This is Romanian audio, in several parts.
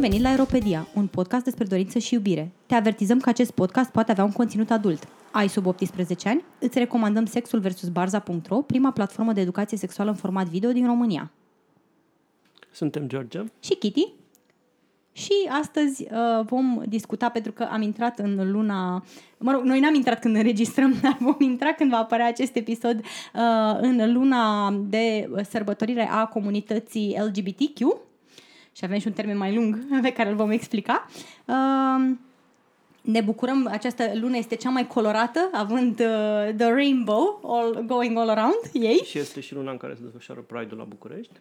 Bun venit la Aeropedia, un podcast despre dorință și iubire. Te avertizăm că acest podcast poate avea un conținut adult. Ai sub 18 ani? Îți recomandăm Sexul vs. Barza.ro, prima platformă de educație sexuală în format video din România. Suntem George. Și Kitty. Și astăzi uh, vom discuta, pentru că am intrat în luna... Mă rog, noi n-am intrat când înregistrăm, dar vom intra când va apărea acest episod uh, în luna de sărbătorire a comunității LGBTQ. Și avem și un termen mai lung pe care îl vom explica. Uh, ne bucurăm, această lună este cea mai colorată, având uh, the rainbow all, going all around ei. Și este și luna în care se desfășoară Pride-ul la București.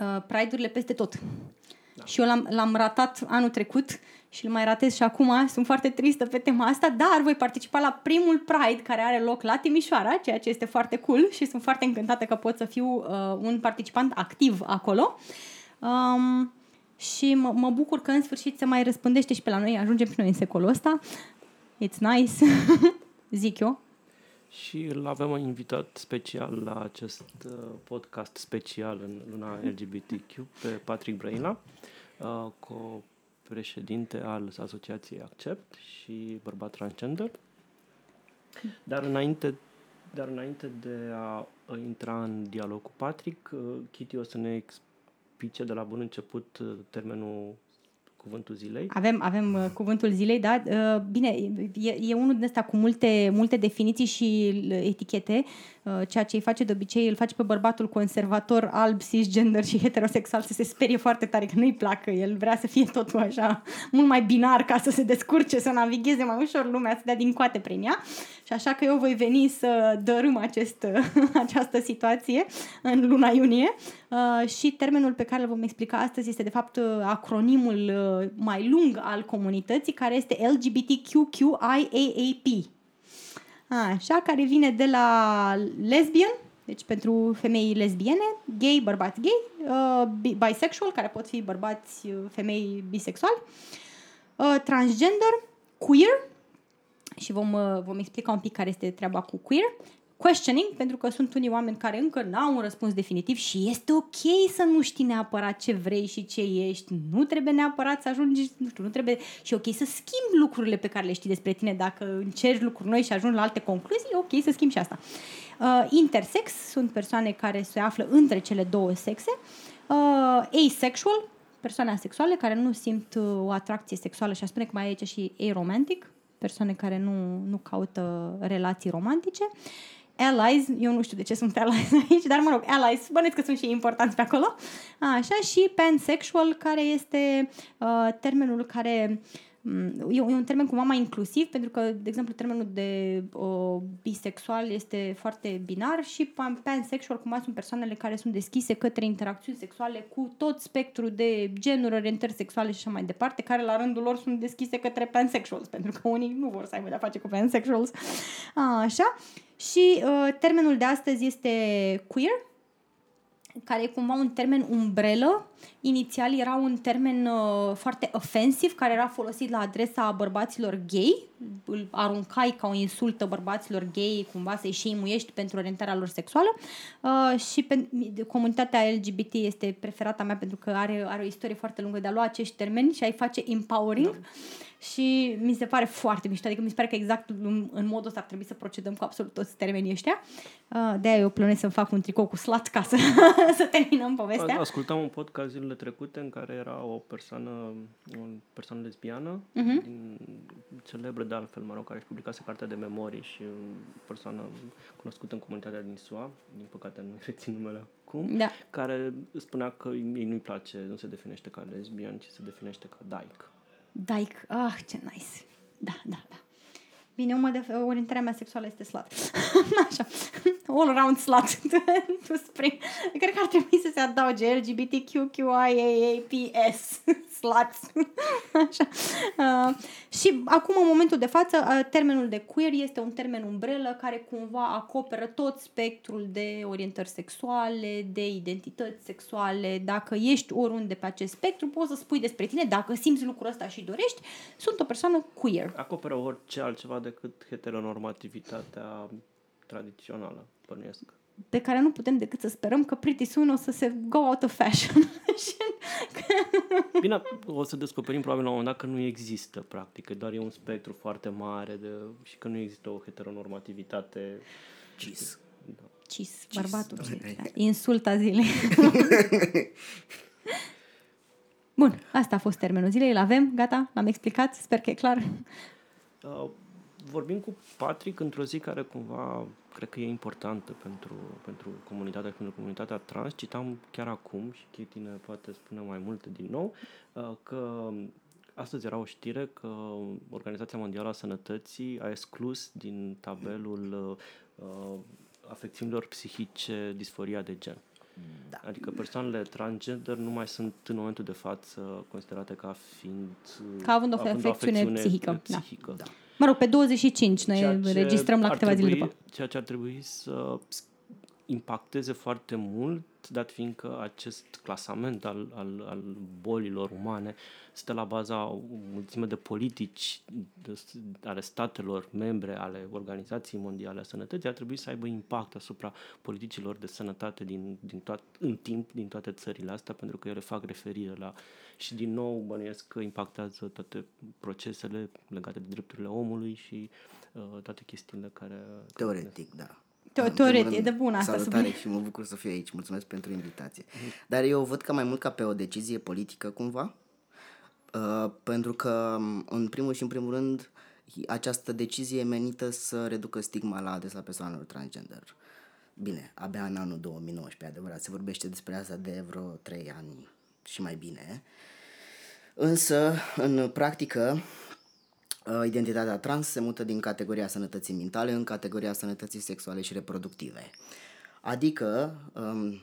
Uh, Pride-urile peste tot. Da. Și eu l-am, l-am ratat anul trecut și îl mai ratez și acum. Sunt foarte tristă pe tema asta, dar voi participa la primul Pride care are loc la Timișoara, ceea ce este foarte cool și sunt foarte încântată că pot să fiu uh, un participant activ acolo. Um, și mă, mă bucur că în sfârșit se mai răspândește și pe la noi, ajungem și noi în secolul ăsta. It's nice, zic eu. Și îl avem invitat special la acest uh, podcast special în luna LGBTQ pe Patrick Brăila, uh, co-președinte al Asociației Accept și bărbat transgender. Dar înainte, dar înainte de a intra în dialog cu Patrick, uh, Kitty o să ne explice de la bun început termenul cuvântul zilei? Avem, avem uh, cuvântul zilei, da. Uh, bine, e, e unul din ăsta cu multe, multe definiții și etichete. Uh, ceea ce îi face de obicei, îl face pe bărbatul conservator, alb, cisgender și heterosexual să se sperie foarte tare că nu-i placă. El vrea să fie totul așa, mult mai binar ca să se descurce, să navigheze mai ușor lumea, să dea din coate prin ea. Și așa că eu voi veni să dărâm acest, această situație în luna iunie. Și termenul pe care îl vom explica astăzi este de fapt acronimul mai lung al comunității, care este LGBTQQIAAP. Așa, care vine de la lesbian, deci pentru femei lesbiene, gay, bărbați gay, uh, bisexual, care pot fi bărbați, uh, femei bisexuali, uh, transgender, queer, și vom, uh, vom explica un pic care este treaba cu queer, questioning, pentru că sunt unii oameni care încă n-au un răspuns definitiv și este ok să nu știi neapărat ce vrei și ce ești. Nu trebuie neapărat să ajungi, nu știu, nu trebuie și ok să schimbi lucrurile pe care le știi despre tine. Dacă încerci lucruri noi și ajungi la alte concluzii, e ok să schimbi și asta. Uh, intersex sunt persoane care se află între cele două sexe. Uh, asexual, persoane asexuale care nu simt uh, o atracție sexuală și aș spune că mai e aici și aromantic, persoane care nu, nu caută relații romantice. Allies, eu nu știu de ce sunt allies aici, dar mă rog, allies, bănesc că sunt și importanți pe acolo. Așa, și pansexual, care este uh, termenul care mm, E un termen cumva mai inclusiv, pentru că, de exemplu, termenul de uh, bisexual este foarte binar și pansexual cumva sunt persoanele care sunt deschise către interacțiuni sexuale cu tot spectrul de genuri, orientări sexuale și așa mai departe, care la rândul lor sunt deschise către pansexuals, pentru că unii nu vor să aibă de-a face cu pansexuals. Așa. Și uh, termenul de astăzi este queer, care e cumva un termen umbrelă. Inițial era un termen uh, foarte ofensiv, care era folosit la adresa bărbaților gay. Îl aruncai ca o insultă bărbaților gay, cumva să-i șeimuiești pentru orientarea lor sexuală. Uh, și pe, comunitatea LGBT este preferata mea pentru că are, are o istorie foarte lungă de a lua acești termeni și a-i face empowering. Da și mi se pare foarte mișto, adică mi se pare că exact în modul ăsta ar trebui să procedăm cu absolut toți termenii ăștia. Uh, de-aia eu plănesc să fac un tricou cu slat ca să, să terminăm povestea. Ascultam un podcast zilele trecute în care era o persoană, o persoană lesbiană, uh-huh. din, celebră de altfel, mă rog, care își publicase cartea de memorii și o persoană cunoscută în comunitatea din SUA, din păcate nu rețin numele acum, da. care spunea că ei nu-i place, nu se definește ca lesbian, ci se definește ca daic. Daic. Ah, ce nice. Da, da, da. Bine, uma de, orientarea mea sexuală este slut. Așa. All around slut to spring. Cred că ar trebui să se adauge LGBTQQIAAPS. Sluts. Așa. Uh, și acum, în momentul de față, uh, termenul de queer este un termen umbrelă care cumva acoperă tot spectrul de orientări sexuale, de identități sexuale. Dacă ești oriunde pe acest spectru, poți să spui despre tine, dacă simți lucrul ăsta și dorești, sunt o persoană queer. Acoperă orice altceva de decât heteronormativitatea tradițională, bănuiesc. Pe care nu putem decât să sperăm că pretty soon o să se go out of fashion. Bine, o să descoperim probabil la un moment dat că nu există, practic, că doar e un spectru foarte mare de, și că nu există o heteronormativitate. Cis. Da. Cis, bărbatul. Insulta zilei. Bun, asta a fost termenul zilei, îl avem, gata, l-am explicat, sper că e clar. Uh, vorbim cu Patrick într-o zi care cumva cred că e importantă pentru, pentru comunitatea, pentru comunitatea trans. Citam chiar acum și Katie ne poate spune mai multe din nou, uh, că astăzi era o știre că Organizația Mondială a Sănătății a exclus din tabelul uh, afecțiunilor psihice disforia de gen. Da. Adică persoanele transgender nu mai sunt în momentul de față considerate ca fiind... Ca având o afecțiune, afecțiune psihică. psihică. Da. Mă rog, pe 25 noi Ceea ce registrăm la ar câteva trebui, zile după. Ceea ce ar trebui să impacteze foarte mult, dat fiindcă acest clasament al, al, al bolilor umane stă la baza o mulțime de politici de, ale statelor membre ale Organizației Mondiale a Sănătății, ar trebui să aibă impact asupra politicilor de sănătate din, din toat, în timp din toate țările astea, pentru că ele fac referire la... Și din nou bănuiesc că impactează toate procesele legate de drepturile omului și uh, toate chestiile care... Teoretic, da. Teo- În teoretic, primul e rând, de bun asta Salutare subiect. și mă bucur să fiu aici. Mulțumesc pentru invitație. Dar eu o văd ca mai mult ca pe o decizie politică cumva. Uh, pentru că, în primul și în primul rând, această decizie e menită să reducă stigma la adresa persoanelor transgender. Bine, abia în anul 2019, adevărat, se vorbește despre asta de vreo 3 ani și mai bine. Însă, în practică, uh, identitatea trans se mută din categoria sănătății mentale în categoria sănătății sexuale și reproductive. Adică, um,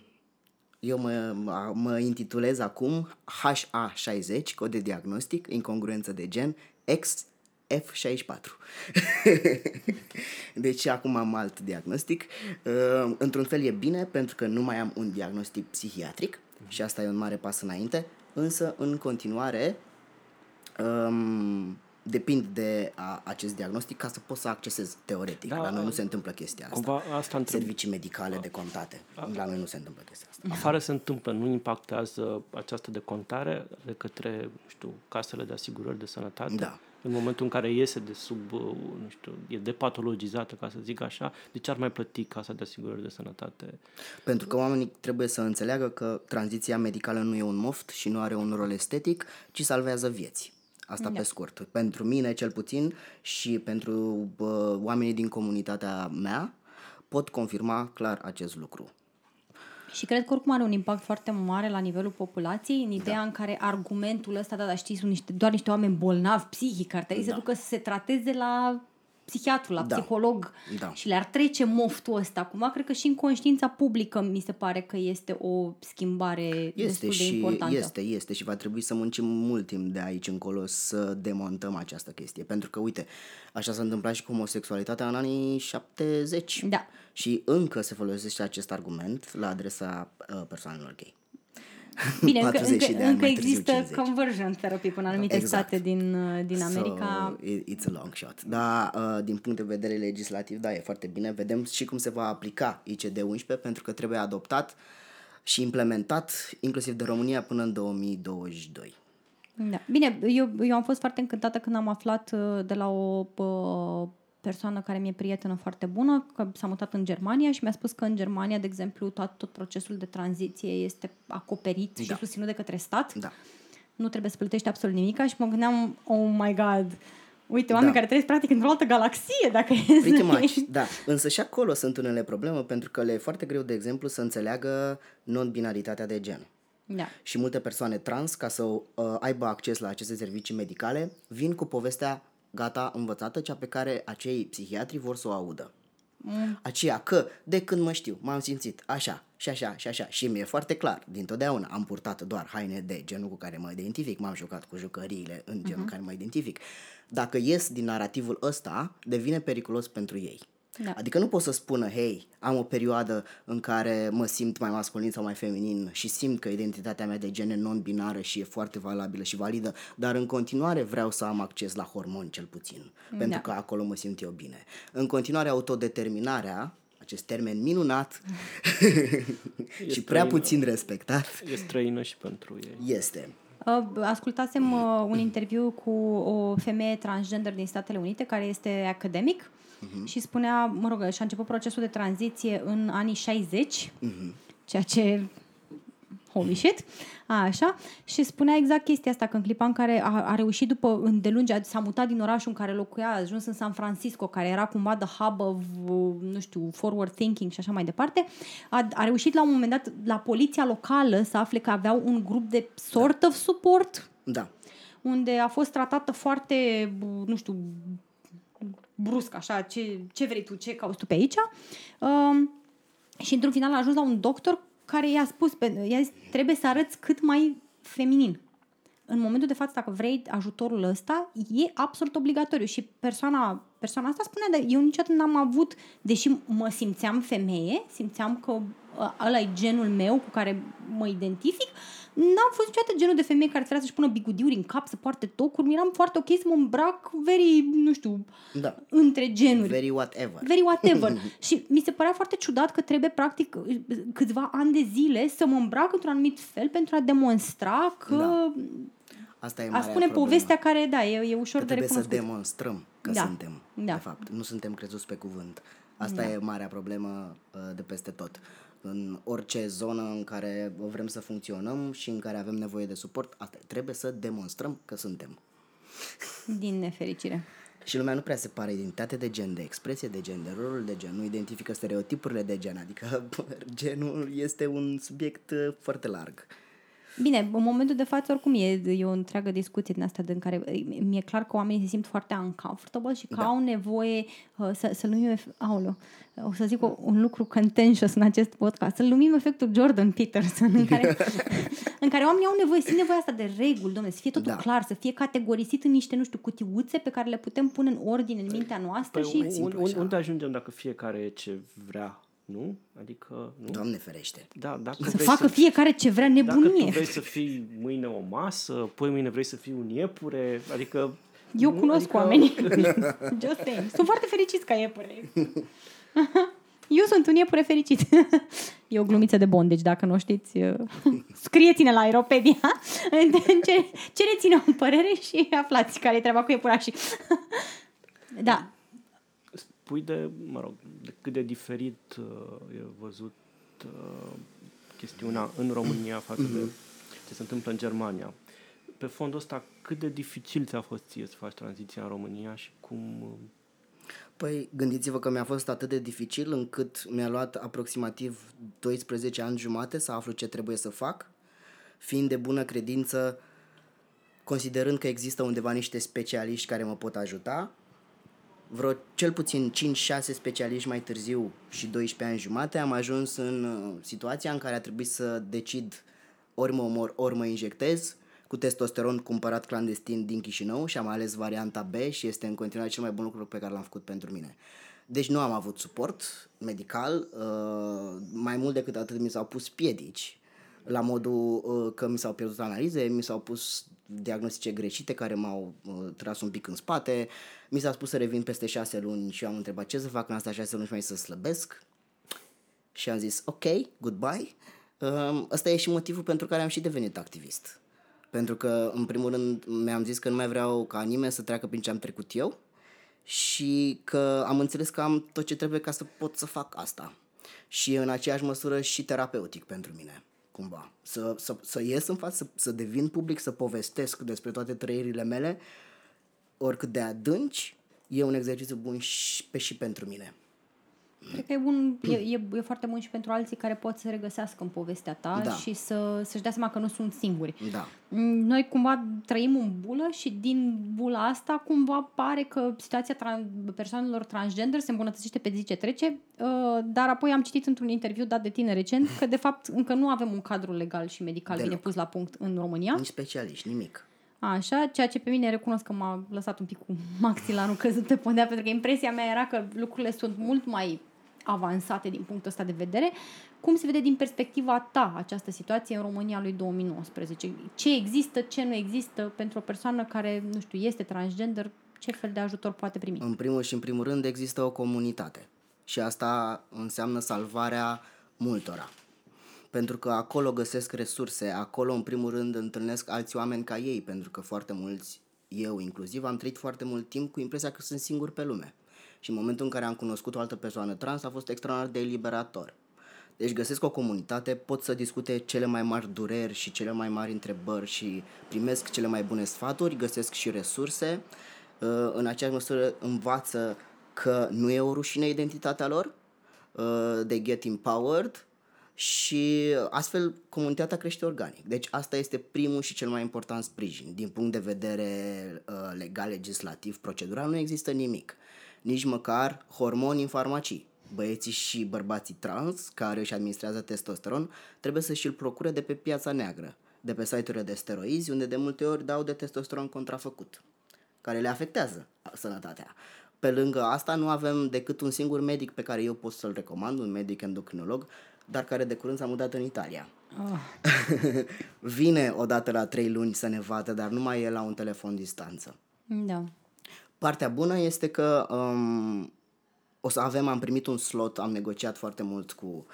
eu mă, mă intitulez acum HA60, cod de diagnostic, incongruență de gen, X F64. deci acum am alt diagnostic. Uh, într-un fel e bine pentru că nu mai am un diagnostic psihiatric și asta e un mare pas înainte, însă în continuare um, depind de a, acest diagnostic ca să pot să accesez teoretic. Da, La noi nu se întâmplă chestia asta. Cumva asta întreb. Servicii medicale de contate. La noi nu se întâmplă chestia asta. Afară se întâmplă, nu impactează această decontare de către, nu știu, casele de asigurări de sănătate? Da. În momentul în care iese de sub, uh, nu știu, e depatologizată, ca să zic așa, de ce ar mai plăti casa de asigurări de sănătate? Pentru că oamenii trebuie să înțeleagă că tranziția medicală nu e un moft și nu are un rol estetic, ci salvează vieți. Asta Da. pe scurt. Pentru mine, cel puțin, și pentru bă, oamenii din comunitatea mea, pot confirma clar acest lucru. Și cred că oricum are un impact foarte mare la nivelul populației, în ideea da. în care argumentul ăsta, da, dar știi, sunt niște, doar niște oameni bolnavi psihic, ar trebui da. să ducă să se trateze la psihiatru, la Da. psiholog Da. și le-ar trece moftul ăsta. Acum, cred că și în conștiința publică mi se pare că este o schimbare Este destul de și, importantă. este, este și va trebui să muncim mult timp de aici încolo să demontăm această chestie. Pentru că, uite, așa s-a întâmplat și cu homosexualitatea în anii 70. Da. Și încă se folosește acest argument la adresa uh, persoanelor gay. Bine, încă, 40 încă, de ani încă mai târziu, există 50. conversion therapy până în anumite Exact. state din, uh, din America. So, it- it's a long shot. Da, uh, din punct de vedere legislativ, da, e foarte bine. Vedem și cum se va aplica ICD-11 pentru că trebuie adoptat și implementat inclusiv de România până în 2022. Da. Bine, eu, eu am fost foarte încântată când am aflat uh, de la o uh, persoană care mi-e prietenă foarte bună, că s-a mutat în Germania și mi-a spus că în Germania, de exemplu, tot, tot procesul de tranziție este acoperit și Da. susținut de către stat. Da. Nu trebuie să plătești absolut nimic și mă gândeam, oh my god, uite, oameni Da. care trăiesc practic într-o altă galaxie, dacă e Pretty să much, iei. da. Însă și acolo sunt unele probleme pentru că le e foarte greu, de exemplu, să înțeleagă non-binaritatea de gen. Da. Și multe persoane trans, ca să uh, aibă acces la aceste servicii medicale, vin cu povestea gata învățată, cea pe care acei psihiatri vor să o audă. Mm. Aceea că, de când mă știu, m-am simțit așa și așa și așa și mi-e foarte clar, dintotdeauna am purtat doar haine de genul cu care mă identific, m-am jucat cu jucăriile în genul uh-huh. care mă identific. Dacă ies din narativul ăsta, devine periculos pentru ei. Da. Adică nu pot să spună, hei, am o perioadă în care mă simt mai masculin sau mai feminin și simt că identitatea mea de gen e non-binară și e foarte valabilă și validă, dar în continuare vreau să am acces la hormoni cel puțin, pentru Da. că acolo mă simt eu bine. În continuare, autodeterminarea, acest termen minunat și prea străină. puțin respectat, E străină și pentru ei. este. Uh, ascultasem uh, un interviu cu o femeie transgender din Statele Unite care este academic uh-huh. și spunea, mă rog, și-a început procesul de tranziție în anii 60, uh-huh. ceea ce holy shit, a, așa, și spunea exact chestia asta, că în clipa în care a, a reușit după îndelungi, s-a mutat din orașul în care locuia, a ajuns în San Francisco, care era cumva the hub of, nu știu, forward thinking și așa mai departe, a, a reușit la un moment dat la poliția locală să afle că aveau un grup de sort of support, Da. unde a fost tratată foarte, nu știu, brusc, așa, ce, ce vrei tu, ce cauți tu pe aici. Um, și într-un final a ajuns la un doctor care i-a spus, pe, i-a zis, trebuie să arăți cât mai feminin. În momentul de față, dacă vrei ajutorul ăsta, e absolut obligatoriu. Și persoana, persoana asta spunea, dar eu niciodată n-am avut, deși mă simțeam femeie, simțeam că ă, ăla e genul meu cu care mă identific, n-am fost niciodată genul de femeie care trebuia să-și pună bigudiuri în cap, să poarte tocuri. Eram foarte ok să mă îmbrac very, nu știu, Da. între genuri. Very whatever. Very whatever. și mi se părea foarte ciudat că trebuie, practic, câțiva ani de zile să mă îmbrac într-un anumit fel pentru a demonstra că Da. Asta e a marea spune problemă. povestea care, da, e, e ușor Că de trebuie să recunoscut. demonstrăm că Da. suntem, Da. de fapt. Nu suntem crezuți pe cuvânt. Asta Da. e marea problemă uh, de peste tot. În orice zonă în care vrem să funcționăm și în care avem nevoie de suport, asta e. trebuie să demonstrăm că suntem. Din nefericire. Și lumea nu prea se pare identitate de gen, de expresie de gen, de rolul de gen, nu identifică stereotipurile de gen, adică genul este un subiect uh, foarte larg. Bine, în momentul de față oricum e, e o întreagă discuție din asta în care mi-e clar că oamenii se simt foarte uncomfortable și că Da. au nevoie uh, să, să numim, ef- aoleu, o să zic o, un lucru contentious în acest podcast, să-l numim efectul Jordan Peterson, în care, în care oamenii au nevoie, simt nevoia asta de reguli, domnule, să fie totul Da. clar, să fie categorisit în niște, nu știu, cutiuțe pe care le putem pune în ordine în mintea noastră Păi, și... un, simplu un, așa. unde ajungem dacă fiecare e ce vrea, nu? Adică, nu? Doamne ferește. Da, dacă Să vrei facă fiecare ce vrea Dacă tu nebunie. vrei să fii mâine o masă, poi mâine vrei să fii un iepure, adică... Eu nu? cunosc adică, oamenii. Just saying. Sunt foarte fericiți ca iepure. Eu sunt un iepure fericit. E o glumiță de bondage, dacă nu o știți. Scrieți-ne la Aeropedia. Ce- Cereți-ne o părere și aflați care e treaba cu iepurașii. Da. Spui de, mă rog, de cât de diferit uh, e văzut uh, chestiunea în România față de ce se întâmplă în Germania. Pe fondul ăsta, cât de dificil ți-a fost ție să faci tranziția în România și cum... uh, Păi, gândiți-vă că mi-a fost atât de dificil încât mi-a luat aproximativ 12 ani jumate să aflu ce trebuie să fac, fiind de bună credință, considerând că există undeva niște specialiști care mă pot ajuta, vreo cel puțin 5-6 specialiști mai târziu și 12 ani jumate am ajuns în uh, situația în care a trebuit să decid ori mă omor, ori mă injectez cu testosteron cumpărat clandestin din Chișinău și am ales varianta B și este în continuare cel mai bun lucru pe care l-am făcut pentru mine. Deci nu am avut suport medical, uh, mai mult decât atât mi s-au pus piedici la modul uh, că mi s-au pierdut analize, mi s-au pus diagnostice greșite care m-au uh, tras un pic în spate, mi s-a spus să revin peste șase luni și eu am întrebat ce să fac în asta șase luni și mai să slăbesc și am zis ok, goodbye. Um, ăsta e și motivul pentru care am și devenit activist. Pentru că, în primul rând, mi-am zis că nu mai vreau ca nimeni să treacă prin ce am trecut eu și că am înțeles că am tot ce trebuie ca să pot să fac asta. Și în aceeași măsură și terapeutic pentru mine, cumva. Să, să, să ies în față, să, să devin public, să povestesc despre toate trăirile mele, oricât de adânci, e un exercițiu bun și, pe și pentru mine. Cred că e, bun, e, e, e foarte bun și pentru alții care pot să se regăsească în povestea ta Da. și să, să-și dea seama că nu sunt singuri. Da. Mm, Noi cumva trăim în bulă și din bula asta cumva pare că situația tran- persoanelor transgender se îmbunătățește pe zi ce trece, uh, dar apoi am citit într-un interviu dat de tine recent că de fapt încă nu avem un cadru legal și medical Deloc. bine pus la punct în România. Nici specialiști, nimic. Așa, ceea ce pe mine recunosc că m-a lăsat un pic cu maxilarul căzut pe podea, pentru că impresia mea era că lucrurile sunt mult mai avansate din punctul ăsta de vedere. Cum se vede din perspectiva ta această situație în România lui 2019? Ce există, ce nu există pentru o persoană care, nu știu, este transgender, ce fel de ajutor poate primi? În primul și în primul rând există o comunitate și asta înseamnă salvarea multora. Pentru că acolo găsesc resurse, acolo în primul rând întâlnesc alți oameni ca ei, pentru că foarte mulți, eu inclusiv, am trăit foarte mult timp cu impresia că sunt singur pe lume. Și în momentul în care am cunoscut o altă persoană trans a fost extraordinar de eliberator. Deci găsesc o comunitate, pot să discute cele mai mari dureri și cele mai mari întrebări și primesc cele mai bune sfaturi, găsesc și resurse. Uh, în aceeași măsură învață că nu e o rușine identitatea lor, uh, they get empowered și astfel comunitatea crește organic. Deci asta este primul și cel mai important sprijin. Din punct de vedere uh, legal, legislativ, procedural, nu există nimic. Nici măcar hormoni în farmacii băieții și bărbații trans care își administrează testosteron trebuie să și-l procure de pe piața neagră, de pe site-urile de steroizi, unde de multe ori dau de testosteron contrafăcut, care le afectează sănătatea. Pe lângă asta nu avem decât un singur medic pe care eu pot să-l recomand, un medic endocrinolog, dar care de curând s-a mutat în Italia. Oh. Vine odată la trei luni să ne vadă, dar nu mai e la un telefon distanță. Da. Partea bună este că um, o să avem, am primit un slot, am negociat foarte mult cu,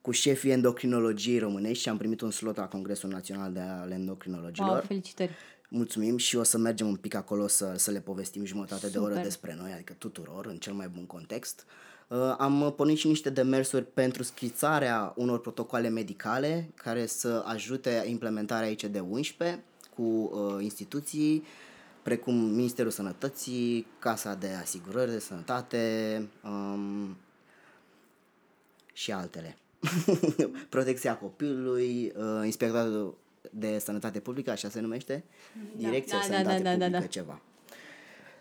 cu șefii endocrinologiei românești și am primit un slot la Congresul Național de al Endocrinologilor. Wow, felicitări! Mulțumim și o să mergem un pic acolo să, să le povestim jumătate Super. de oră despre noi, adică tuturor, în cel mai bun context. Uh, am pornit și niște demersuri pentru schițarea unor protocoale medicale care să ajute implementarea ICD-11 cu uh, instituții precum Ministerul Sănătății, Casa de Asigurări de Sănătate um, și altele. Protecția copilului, uh, Inspectoratul de Sănătate Publică, așa se numește, da. Direcția da, da, Sănătate da, da, Publică, da, da. ceva.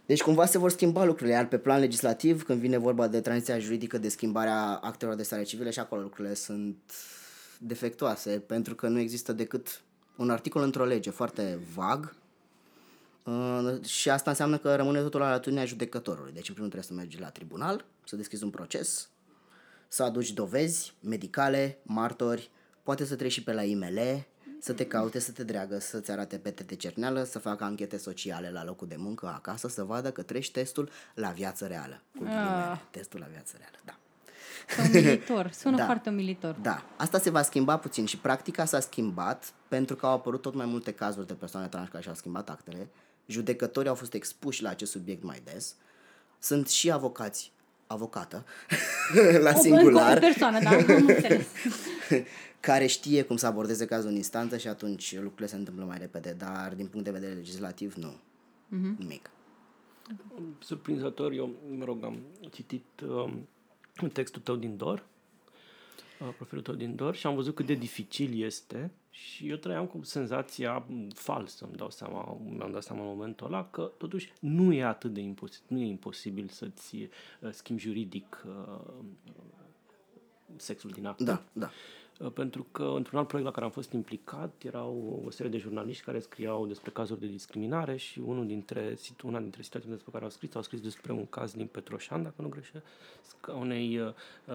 Deci cumva se vor schimba lucrurile, iar pe plan legislativ, când vine vorba de tranziția juridică, de schimbarea actelor de stare civile, și acolo lucrurile sunt defectuoase, pentru că nu există decât un articol într-o lege foarte vag, Uh, și asta înseamnă că rămâne totul la latitudinea judecătorului. Deci, în primul trebuie să mergi la tribunal, să deschizi un proces, să aduci dovezi medicale, martori, poate să treci și pe la IML, să te caute, să te dreagă, să-ți arate pete de cerneală, să facă anchete sociale la locul de muncă acasă, să vadă că treci testul la viață reală. Cu ah. testul la viață reală, da. Umilitor, sună da. foarte umilitor. Da, asta se va schimba puțin și practica s-a schimbat pentru că au apărut tot mai multe cazuri de persoane trans care și-au schimbat actele judecătorii au fost expuși la acest subiect mai des. Sunt și avocați, avocată, la o, singular. O persoană, da, am care știe cum să abordeze cazul în instanță și atunci lucrurile se întâmplă mai repede, dar din punct de vedere legislativ nu. Mm-hmm. Nimic. Surprinzător, eu, mă rog, am citit um, textul tău din DOR, uh, profilul tău din DOR și am văzut cât de dificil este și eu trăiam cu senzația falsă, îmi dau seama, mi-am dat seama în momentul ăla că totuși nu e atât de imposibil, nu e imposibil să-ți uh, schimbi juridic uh, sexul din acte. Da, da. Uh, pentru că într-un alt proiect la care am fost implicat erau o serie de jurnaliști care scriau despre cazuri de discriminare și unul dintre, una dintre situațiile despre care au scris, au scris despre un caz din Petroșan, dacă nu greșesc, a unei uh,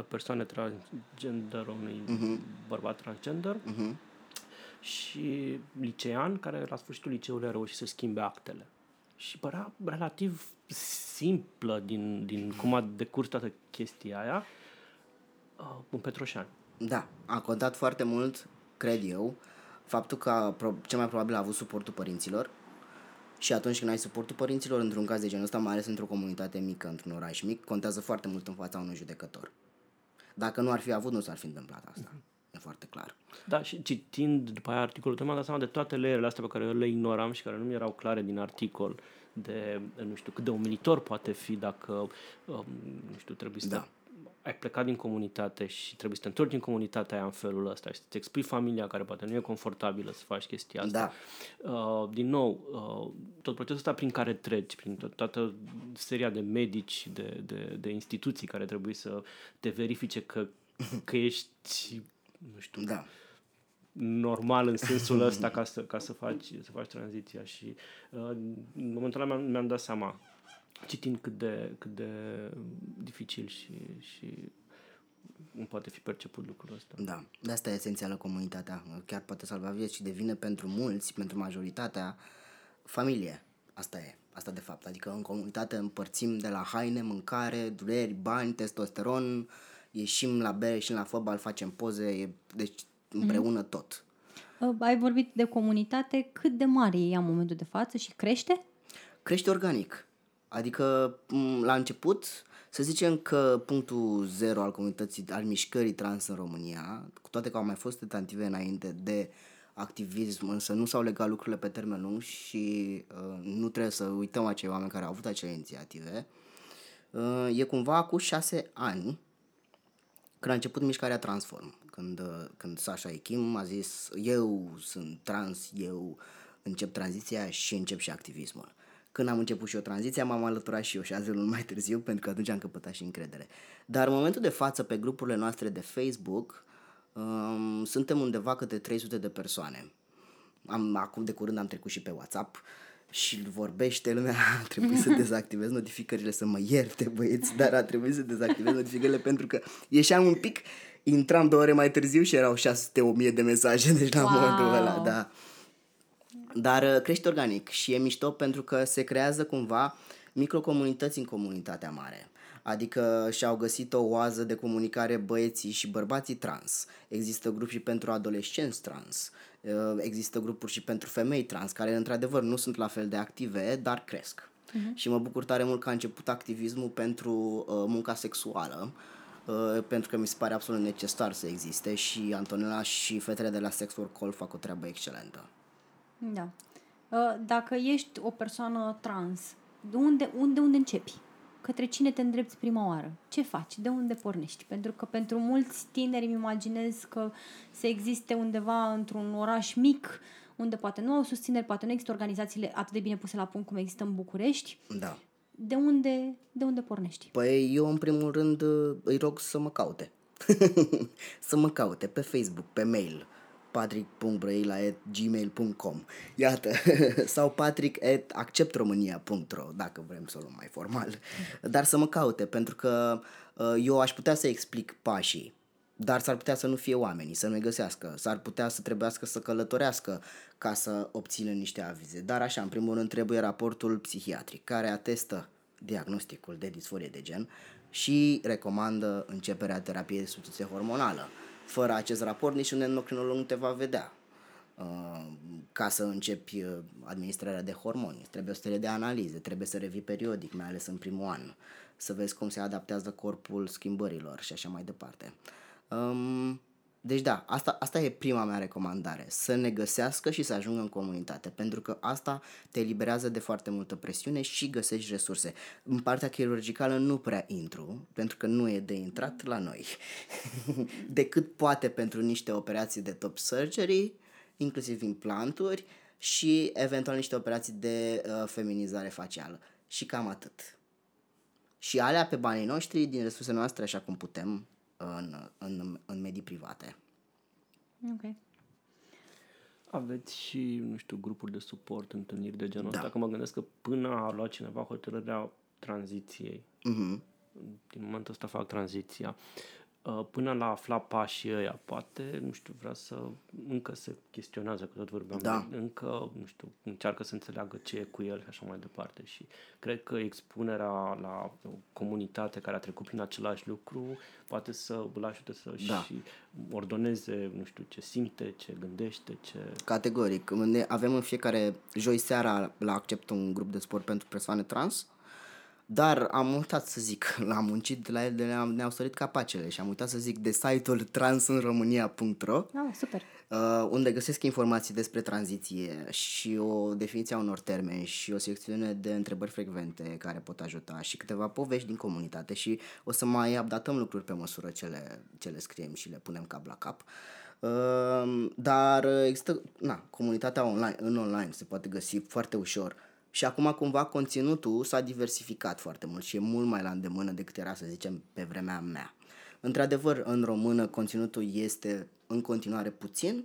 persoane transgender, unui uh-huh. bărbat transgender, uh-huh și licean care la sfârșitul liceului a reușit să schimbe actele. Și părea relativ simplă din, din cum a decurs toată chestia aia uh, un Petroșan. Da, a contat foarte mult, cred eu, faptul că cel mai probabil a avut suportul părinților și atunci când ai suportul părinților într-un caz de genul ăsta, mai ales într-o comunitate mică, într-un oraș mic, contează foarte mult în fața unui judecător. Dacă nu ar fi avut, nu s-ar fi întâmplat asta. Uh-huh. E foarte clar. Da, și citind după aia articolul tău, mi-am dat seama de toate leerele astea pe care eu le ignoram și care nu mi erau clare din articol de, nu știu, cât de umilitor poate fi dacă, um, nu știu, trebuie să da ai plecat din comunitate și trebuie să te întorci în comunitatea aia în felul ăsta și să-ți expui familia care poate nu e confortabilă să faci chestia asta. Da. Uh, din nou, uh, tot procesul ăsta prin care treci, prin tot, toată seria de medici, de, de, de instituții care trebuie să te verifice că, că ești nu știu, da. normal în sensul ăsta ca să, ca să, faci, să faci tranziția și uh, în momentul ăla mi-am, mi-am dat seama citind cât de, cât de dificil și, și nu poate fi perceput lucrul ăsta. Da, de asta e esențială comunitatea. Chiar poate salva vieți și devine pentru mulți, pentru majoritatea, familie. Asta e. Asta de fapt. Adică în comunitate împărțim de la haine, mâncare, dureri, bani, testosteron, ieșim la bere, ieșim la fotbal, facem poze, e, deci împreună tot. Uh, Ai vorbit de comunitate, cât de mare e ea în momentul de față și crește? crește organic. Adică m, la început, să zicem că punctul zero al comunității, al mișcării trans în România, cu toate că au mai fost tentative înainte de activism, însă nu s-au legat lucrurile pe termen lung și uh, nu trebuie să uităm acei oameni care au avut acele inițiative. Uh, e cumva cu șase ani când a început mișcarea Transform, când, uh, când Sasha Echim a zis eu sunt trans, eu încep tranziția și încep și activismul. Când am început și eu tranziția, m-am alăturat și eu șase luni mai târziu, pentru că atunci am căpătat și încredere. Dar în momentul de față, pe grupurile noastre de Facebook, um, suntem undeva câte 300 de persoane. Am, acum de curând am trecut și pe WhatsApp și vorbește lumea, a trebuit să dezactivez notificările, să mă ierte băieți, dar a trebuit să dezactivez notificările pentru că ieșeam un pic, intram două ore mai târziu și erau 600-1000 de mesaje, deci la Wow. momentul ăla, da. Dar uh, crește organic și e mișto pentru că se creează cumva microcomunități în comunitatea mare. Adică și-au găsit o oază de comunicare băieții și bărbații trans. Există grupuri și pentru adolescenți trans. Uh, Există grupuri și pentru femei trans, care într-adevăr nu sunt la fel de active, dar cresc. Uh-huh. Și mă bucur tare mult că a început activismul pentru uh, munca sexuală, uh, pentru că mi se pare absolut necesar să existe și Antonella și fetele de la Sex for Call fac o treabă excelentă. Da. Uh, Dacă ești o persoană trans, de unde, unde, unde începi? Către cine te îndrepți prima oară? Ce faci? De unde pornești? Pentru că pentru mulți tineri îmi imaginez că să existe undeva într-un oraș mic, unde poate nu au susțineri, poate nu există organizațiile atât de bine puse la punct cum există în București. Da. De unde, de unde pornești? Păi eu în primul rând uh, îi rog să mă caute. să mă caute pe Facebook, pe mail patrick.brăila.gmail.com Iată, sau patrick.acceptromânia.ro dacă vrem să o luăm mai formal. Dar să mă caute, pentru că uh, eu aș putea să explic pașii, dar s-ar putea să nu fie oamenii, să nu-i găsească. S-ar putea să trebuiască să călătorească ca să obțină niște avize. Dar așa, în primul rând, trebuie raportul psihiatric, care atestă diagnosticul de disforie de gen și recomandă începerea terapiei de substituție hormonală. Fără acest raport, niciun endocrinolog nu te va vedea uh, ca să începi uh, administrarea de hormoni. Trebuie o serie de analize, trebuie să revii periodic, mai ales în primul an, să vezi cum se adaptează corpul schimbărilor și așa mai departe. Um, deci da, asta, asta e prima mea recomandare, să ne găsească și să ajungă în comunitate, pentru că asta te eliberează de foarte multă presiune și găsești resurse. În partea chirurgicală nu prea intru, pentru că nu e de intrat la noi, decât poate pentru niște operații de top surgery, inclusiv implanturi și eventual niște operații de uh, feminizare facială. Și cam atât. Și alea pe banii noștri, din resursele noastre, așa cum putem, în, în, în medii private. Ok. Aveți și, nu știu, grupuri de suport, întâlniri de genul Da. ăsta. Că mă gândesc că până a luat cineva hotărârea tranziției, Mhm. din momentul ăsta fac tranziția, uh, până la a afla pașii ăia, poate, nu știu, vrea să, încă se chestionează, că tot vorbeam, Da. încă, nu știu, încearcă să înțeleagă ce e cu el și așa mai departe. Și cred că expunerea la o comunitate care a trecut prin același lucru poate să îl ajute să Da. și ordoneze, nu știu, ce simte, ce gândește, ce... Categoric. Ne avem în fiecare joi seara la Accept un grup de sport pentru persoane trans, dar am uitat să zic, l-am muncit de la el, de ne-am, ne-au sărit capacele și am uitat să zic de site-ul transinromânia.ro Ah, super. uh, unde găsesc informații despre tranziție și o definiție a unor termeni și o secțiune de întrebări frecvente care pot ajuta și câteva povești din comunitate și o să mai updatăm lucruri pe măsură ce le, ce le scriem și le punem cap la cap. Uh, dar există, na, comunitatea online, în online se poate găsi foarte ușor și acum cumva conținutul s-a diversificat foarte mult și e mult mai la îndemână decât era, să zicem, pe vremea mea. Într-adevăr, în română conținutul este în continuare puțin,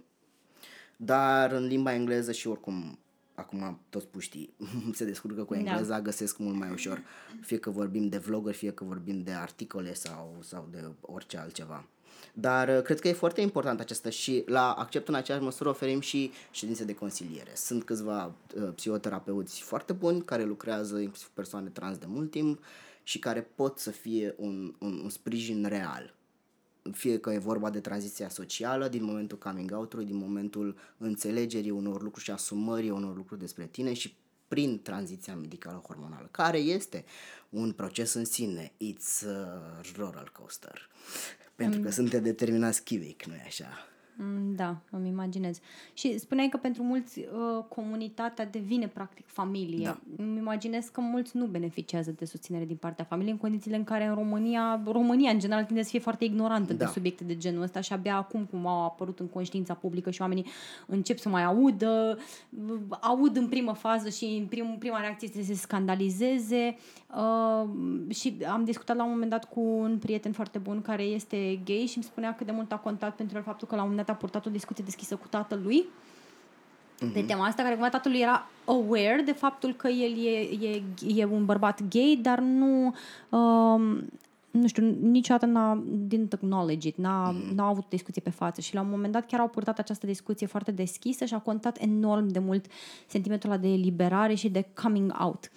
dar în limba engleză și oricum acum toți puștii se descurcă cu Da. engleza, găsesc mult mai ușor, fie că vorbim de vlogări, fie că vorbim de articole sau, sau de orice altceva. Dar uh, cred că e foarte important acesta și la Accept în aceeași măsură oferim și ședințe de consiliere. Sunt câțiva uh, psihoterapeuți foarte buni care lucrează inclusiv persoane trans de mult timp și care pot să fie un, un, un sprijin real fie că e vorba de tranziția socială, din momentul coming out-ului, din momentul înțelegerii unor lucruri și asumării unor lucruri despre tine și prin tranziția medicală hormonală, care este un proces în sine. It's a roller coaster. Pentru că suntem determinați chimic, nu-i așa? Mm, Da, îmi imaginez. Și spuneai că pentru mulți uh, comunitatea devine practic familie. Da. Îmi imaginez că mulți nu beneficiază de susținere din partea familiei în condițiile în care în România, România în general tinde să fie foarte ignorantă Da. de subiecte de genul ăsta și abia acum cum au apărut în conștiința publică și oamenii încep să mai audă, aud în primă fază și în prim, prima reacție este să se scandalizeze uh, și am discutat la un moment dat cu un prieten foarte bun care este gay și îmi spunea cât de mult a contat pentru el faptul că la un moment dat a purtat o discuție deschisă cu tatălui Mhm. pe tema asta, care cumva tatălui era aware de faptul că el e, e, e un bărbat gay, dar nu um, nu știu, niciodată n-a didn't acknowledge it, n-a, Mhm. mm. n-a avut discuție pe față și la un moment dat chiar au purtat această discuție foarte deschisă și a contat enorm de mult sentimentul ăla de eliberare și de coming out.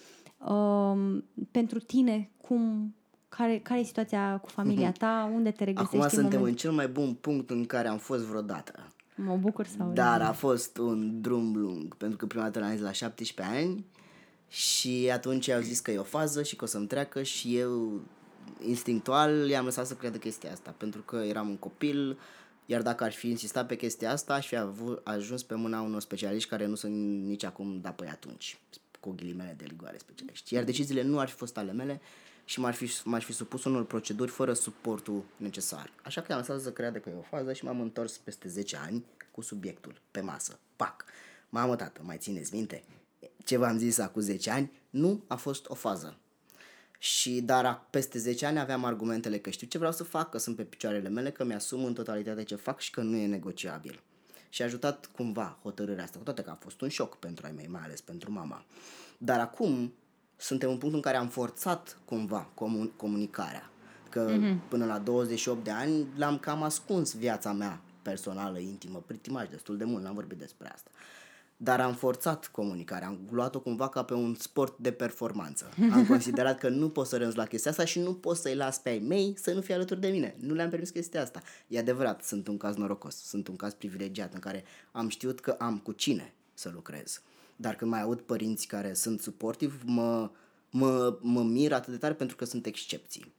Um, pentru tine, cum, care, care e situația cu familia ta? Unde te regăsești Mhm. Acum în suntem moment? în cel mai bun punct în care am fost vreodată. Mă bucur sau... Dar a fost un drum lung, pentru că prima dată l-am zis la 17 ani și atunci au zis că e o fază și că o să-mi treacă și eu instinctual i-am lăsat să creadă chestia asta, pentru că eram un copil, iar dacă ar fi insistat pe chestia asta, aș fi avut, ajuns pe mâna unor specialiști care nu sunt nici acum, da, păi atunci, cu ghilimele de ligoare specialiști. Iar deciziile nu ar fi fost ale mele și m-ar fi, m-aș fi supus unor proceduri fără suportul necesar. Așa că i-am lăsat să creadă că e o fază și m-am întors peste 10 ani cu subiectul pe masă. Pac! Mamă, tată, mai țineți minte? Ce v-am zis acum 10 ani? Nu a fost o fază. Și dar a- peste 10 ani aveam argumentele că știu ce vreau să fac, că sunt pe picioarele mele, că mi-asum în totalitate ce fac și că nu e negociabil. Și a ajutat cumva hotărârea asta, cu toate că a fost un șoc pentru ai mei, mai ales pentru mama. Dar acum suntem în punctul în care am forțat cumva comun- comunicarea. Că mm-hmm. până la 28 de ani l-am cam ascuns viața mea personală, intimă, pritimaj destul de mult, n-am vorbit despre asta. Dar am forțat comunicarea, am luat-o cumva ca pe un sport de performanță. Am considerat că nu pot să renunț la chestia asta și nu pot să-i las pe ai mei să nu fie alături de mine. Nu le-am permis chestia asta. E adevărat, sunt un caz norocos, sunt un caz privilegiat în care am știut că am cu cine să lucrez. Dar când mai aud părinți care sunt suportivi, mă, mă, mă mir atât de tare pentru că sunt excepții.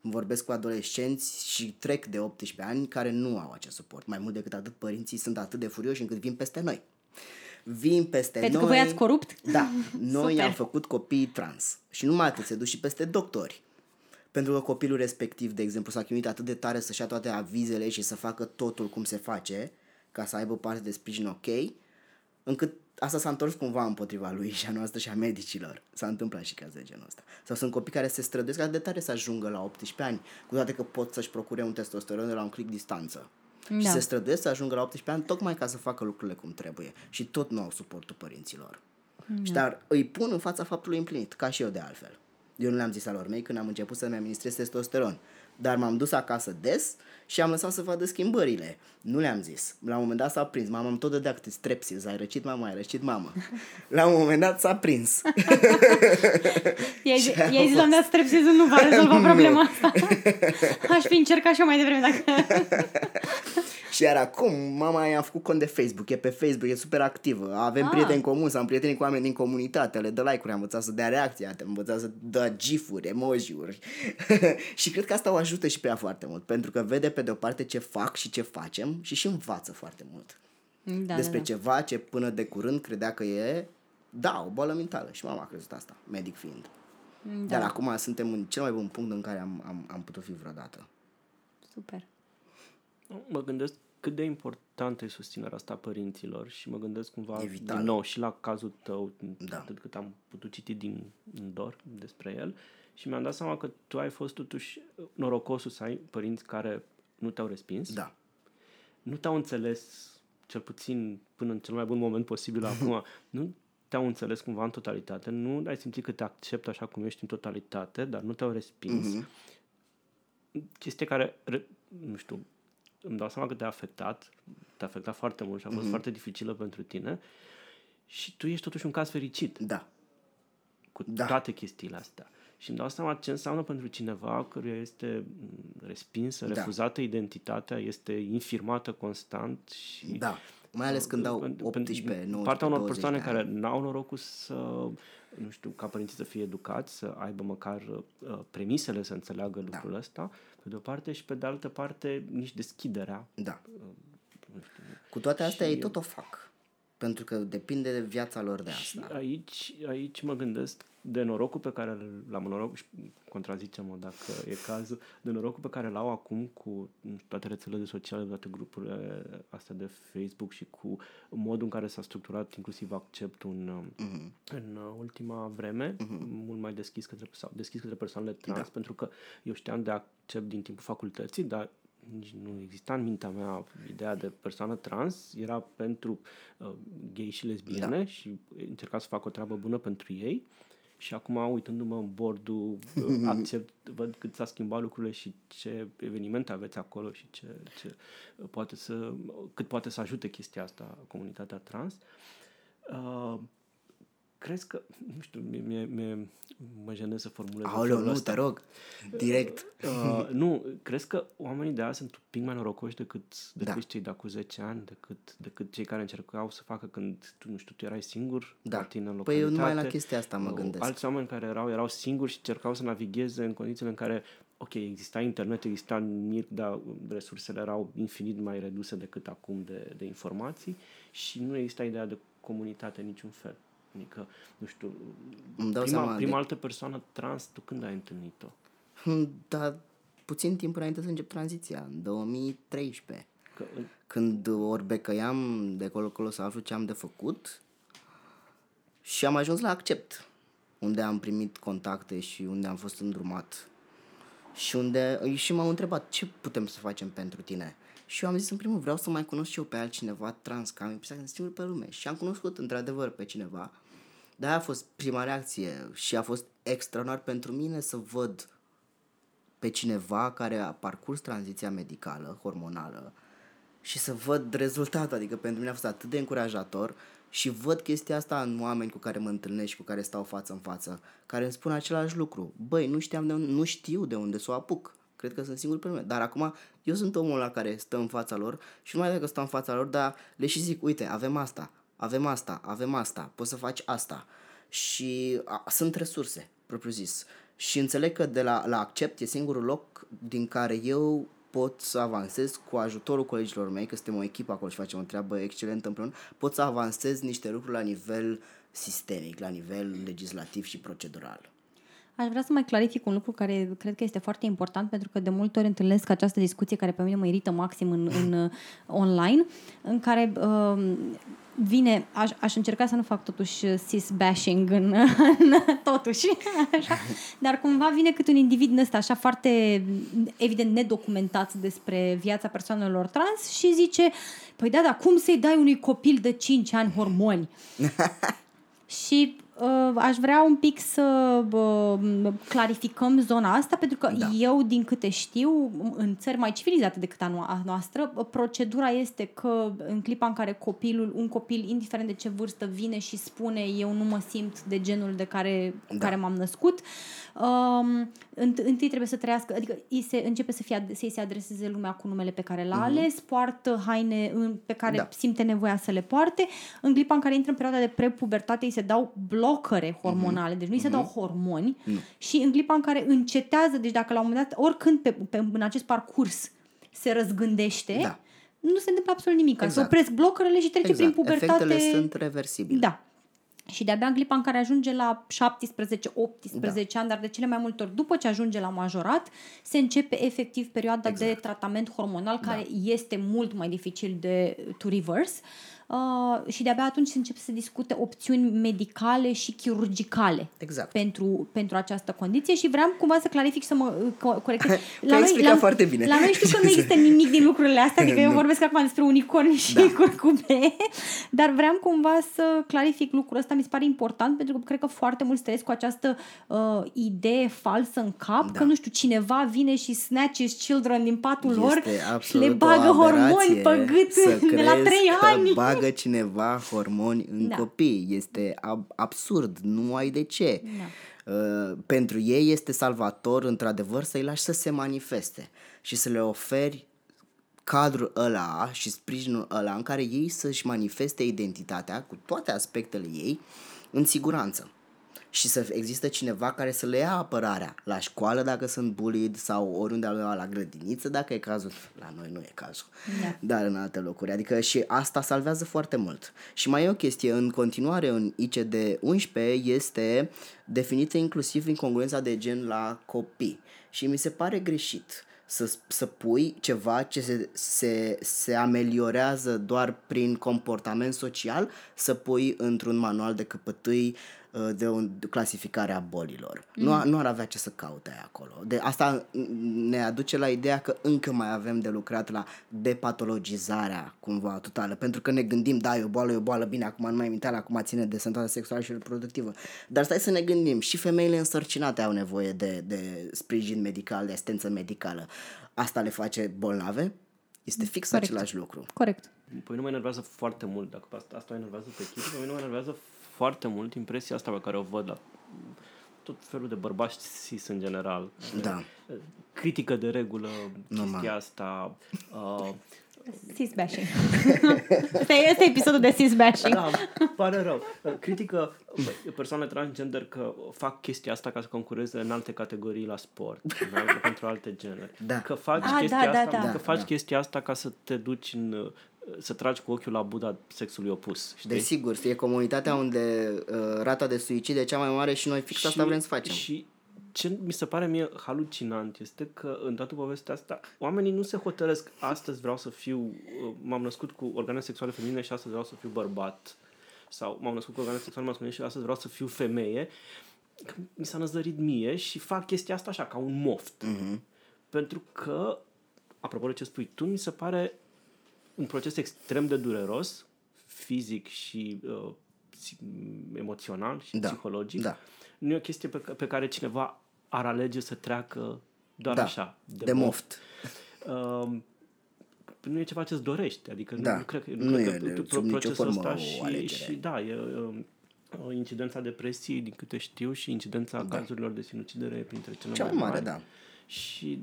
Vorbesc cu adolescenți și trec de 18 ani care nu au acest suport. Mai mult decât atât, părinții sunt atât de furioși încât vin peste noi. Vin peste Pentru că noi. voi ați corupt? Da, noi Super. am făcut copii trans. Și numai atât, se duc și peste doctori. Pentru că copilul respectiv, de exemplu, s-a chinuit atât de tare să-și ia toate avizele și să facă totul cum se face, ca să aibă parte de sprijin ok, încât asta s-a întors cumva împotriva lui și a noastră și a medicilor. S-a întâmplat și caz de genul ăsta. Sau sunt copii care se străduiesc atât de tare să ajungă la 18 ani, cu toate că pot să-și procure un testosteron de la un click distanță. Da. Și Da. se străduiesc să ajungă la 18 ani tocmai ca să facă lucrurile cum trebuie. Și tot nu au suportul părinților. Da. Și dar îi pun în fața faptului împlinit, ca și eu de altfel. Eu nu le-am zis alor mei când am început să-mi administrez testosteron. Dar m-am dus acasă des și am lăsat să vadă schimbările. Nu le-am zis. La un moment dat s-a prins. Mama îmi tot dădea câte strepsils. Ai răcit mama, ai răcit mama. La un moment dat s-a prins. I-ai, zi- i-ai zis la mea strepsizul nu va rezolva problema asta. Aș fi încercat și eu mai devreme dacă... Și iar acum mama i-a făcut cont de Facebook, e pe Facebook, e super activă. Avem Ah. prieteni comuni, am prieteni cu oameni din comunitate, le dă like-uri, am învățat să dea reacții, am învățat să dea gifuri, emoji-uri. și cred că asta o ajută și pe ea foarte mult, pentru că vede pe de o parte ce fac și ce facem și și învață foarte mult. Da, despre da, da. ceva ce până de curând credea că e, da, o boală mentală. Și mama a crezut asta, medic fiind. Da, Dar acum suntem în cel mai bun punct în care am, am, am putut fi vreodată. super. Mă gândesc cât de importantă e susținerea asta a părinților și mă gândesc cumva E vitală. din nou și la cazul tău, Da. atât cât am putut citi din în dor despre el și mi-am dat seama că tu ai fost totuși norocosul să ai părinți care nu te-au respins, Da. nu te-au înțeles, cel puțin până în cel mai bun moment posibil acum, nu te-au înțeles cumva în totalitate, nu ai simțit că te acceptă așa cum ești în totalitate, dar nu te-au respins. Mhm. Chestie care, re- nu știu, îmi dau seama că te-a afectat, te-a afectat foarte mult și a fost Mhm. foarte dificilă pentru tine și tu ești totuși un caz fericit Da. cu Da. toate chestiile astea. Și îmi dau seama ce înseamnă pentru cineva căruia este mm, respinsă, Da. refuzată identitatea, este infirmată constant și... Da, mai ales când au 18, 19, partea unor 20 persoane de ani. care n-au norocul să, nu știu, ca părinții să fie educați, să aibă măcar uh, premisele să înțeleagă Da. lucrul ăsta, pe de o parte, și pe de altă parte, nici deschiderea. Da. Nu știu. Cu toate astea Și- ei tot o fac. Pentru că depinde de viața lor de Și asta. aici, aici mă gândesc de norocul pe care l-am noroc, și contrazice-mă dacă e cazul, de norocul pe care l-au acum cu nu știu, toate rețelele sociale, toate grupurile astea de Facebook și cu modul în care s-a structurat inclusiv acceptul în, Mhm. în uh, ultima vreme, mult mai deschis către, sau deschis către persoanele trans, Da. pentru că eu știam de accept din timpul facultății, dar nici nu exista în mintea mea ideea de persoană trans, era pentru uh, gay și lesbiene Da. și încerca să fac o treabă bună pentru ei. Și acum, uitându-mă în bordul uh, accept, văd cât s-a schimbat lucrurile și ce evenimente aveți acolo și ce, ce poate să, cât poate să ajute chestia asta comunitatea trans. Uh, crezi că, nu știu, mie, mie, mie mă jenez să formulez în Aoleu, felul nu, ăsta. te rog. Direct. Uh, nu, crezi că oamenii de azi sunt un pic mai norocoși decât, decât Da. cei de acum 10 ani, decât, decât cei care încercau să facă când, tu, nu știu, tu erai singur Da. la tine în Păi eu localitate. numai la chestia asta mă Uh, gândesc. Alți oameni care erau, erau singuri și încercau să navigheze în condițiile în care, ok, exista internet, exista mir, dar resursele erau infinit mai reduse decât acum de, de informații și nu exista ideea de comunitate în niciun fel. Adică, nu știu, Îmi dau prima, seama prima de- altă persoană trans, tu când ai întâlnit-o? Hmm, Dar puțin timp înainte să încep tranziția, în 2013. Că, în- Când ori becăiam de acolo acolo să aflu ce am de făcut și am ajuns la Accept, unde am primit contacte și unde am fost îndrumat. Și unde și m-au întrebat ce putem să facem pentru tine. Și eu am zis în primul vreau să mai cunosc și eu pe altcineva trans, că am impresia că sunt singur pe lume. Și am cunoscut într-adevăr pe cineva. Dar aia a fost prima reacție și a fost extraordinar pentru mine să văd pe cineva care a parcurs tranziția medicală, hormonală și să văd rezultatul. Adică pentru mine a fost atât de încurajator și văd chestia asta în oameni cu care mă întâlnesc și cu care stau față în față, care îmi spun același lucru. Băi, nu, știam de unde, nu știu de unde să o apuc. Cred că sunt singur pe lume. Dar acum eu sunt omul la care stă în fața lor și nu mai dacă stau în fața lor, dar le și zic, uite, avem asta, avem asta, avem asta, poți să faci asta. Și a, sunt resurse, propriu zis. Și înțeleg că de la, la Accept e singurul loc din care eu pot să avansez cu ajutorul colegilor mei, că suntem o echipă acolo și facem o treabă excelentă împreună, pot să avansez niște lucruri la nivel sistemic, la nivel legislativ și procedural. Aș vrea să mai clarific un lucru care cred că este foarte important pentru că de multe ori întâlnesc această discuție care pe mine mă irită maxim în, în uh, online, în care uh, vine, aș, aș încerca să nu fac totuși uh, cis-bashing în, în totuși, așa, dar cumva vine cât un individ în ăsta așa foarte evident nedocumentat despre viața persoanelor trans și zice, păi da, dar cum să-i dai unui copil de 5 ani hormoni? Și uh, aș vrea un pic să uh, clarificăm zona asta, pentru că da. eu, din câte știu, în țări mai civilizate decât a, no- a noastră, uh, procedura este că în clipa în care copilul, un copil, indiferent de ce vârstă, vine și spune eu nu mă simt de genul de care, cu Da. care m-am născut, um, înt- întâi trebuie să trăiască, adică îi se începe să fie, ad- să-i se adreseze lumea cu numele pe care l-a ales, poartă haine în, pe care Da. simte nevoia să le poarte. În clipa în care intră în perioada de prepubertate, îi se dau blocăre hormonale, deci nu îi se dau hormoni. Și în clipa în care încetează, deci dacă la un moment dat, oricând pe, pe, în acest parcurs se răzgândește, Da. nu se întâmplă absolut nimic. Exact. Se Exact. opresc blocărele și trece Exact. prin pubertate. Efectele sunt reversibile. Da. Și de-abia în clipa în care ajunge la 17-18 Da. ani, dar de cele mai multe ori după ce ajunge la majorat, se începe efectiv perioada Exact. de tratament hormonal, care este mult mai dificil de to reverse. Uh, și de-abia atunci se începe să discute opțiuni medicale și chirurgicale Exact. pentru, pentru această condiție și vreau cumva să clarific și să mă uh, co- corectez. ai explicat foarte bine. La noi știu că nu există nimic din lucrurile astea, adică eu Nu. vorbesc acum despre unicorni și Da. curcube, dar vreau cumva să clarific lucrul ăsta, mi se pare important pentru că cred că foarte mulți trăiesc cu această uh, idee falsă în cap, Da. că nu știu, cineva vine și snatches children din patul Este lor și le absolut bagă o hormoni aberație pe gât să de la crezi 3 că ani. Bagă cineva hormoni în Da. copii. Este ab- absurd, nu ai de ce. Da. Uh, pentru ei este salvator, într-adevăr, să-i lași să se manifeste și să le oferi cadrul ăla și sprijinul ăla în care ei să-și manifeste identitatea cu toate aspectele ei în siguranță și să există cineva care să le ia apărarea la școală dacă sunt bullied sau oriunde altundeva la grădiniță dacă e cazul. La noi nu e cazul, Da. dar în alte locuri. Adică și asta salvează foarte mult. Și mai e o chestie, în continuare în ICD 11 este definită inclusiv incongruența de gen la copii. Și mi se pare greșit să, să pui ceva ce se, se, se ameliorează doar prin comportament social, să pui într-un manual de căpătâi uh, de o clasificare a bolilor. Mm. Nu, a- nu ar avea ce să caute aia acolo. De asta ne aduce la ideea că încă mai avem de lucrat la depatologizarea cumva totală. Pentru că ne gândim, da, e o boală, e o boală, bine, acum nu mai mintea acum ține de sănătatea sexuală și reproductivă. Dar stai să ne gândim, și femeile însărcinate au nevoie de, de sprijin medical, de asistență medicală. Asta le face bolnave? Este fix Corect. același lucru. Corect. Păi nu mă enervează foarte mult, dacă asta, asta o enervează pe chip, pe mine mă enervează foarte mult impresia asta pe care o văd la tot felul de bărbați cis în general. Da. Critică de regulă Normal. chestia asta. Uh, Cis bashing. Asta e, asta e episodul de cis bashing. da, pare rău. Uh, Critică bă, persoanele transgender că fac chestia asta ca să concureze în alte categorii la sport, în alte- pentru alte genuri. Da. Că faci Ah, chestia da, da, asta, da. că Da, faci da. chestia asta ca să te duci în uh, să tragi cu ochiul la Buddha sexului opus, știi? Desigur, e comunitatea unde uh, rata de suicid e cea mai mare și noi fix asta vrem să facem. Și ce mi se pare mie halucinant este că în toată povestea asta oamenii nu se hotărăsc astăzi vreau să fiu, uh, m-am născut cu organe sexuale feminine și astăzi vreau să fiu bărbat sau m-am născut cu organe sexuale masculine și astăzi vreau să fiu femeie. Că mi s-a năzărit mie și fac chestia asta așa, ca un moft. Mhm. Pentru că, apropo de ce spui tu, mi se pare un proces extrem de dureros, fizic și uh, psi- emoțional și Da, psihologic. da. Nu e o chestie pe, ca- pe care cineva ar alege să treacă doar Da, așa, de, de moft. Um, nu e ceva ce-ți dorești, adică Da, nu, nu cred că, nu cred e că de- pro- sub nicio procesul formă ăsta o și, alegere. și da, e um, o incidența depresiei, din câte știu, și incidența da. cazurilor de sinucidere e printre cele Cea mai mai mare, mari. da. Și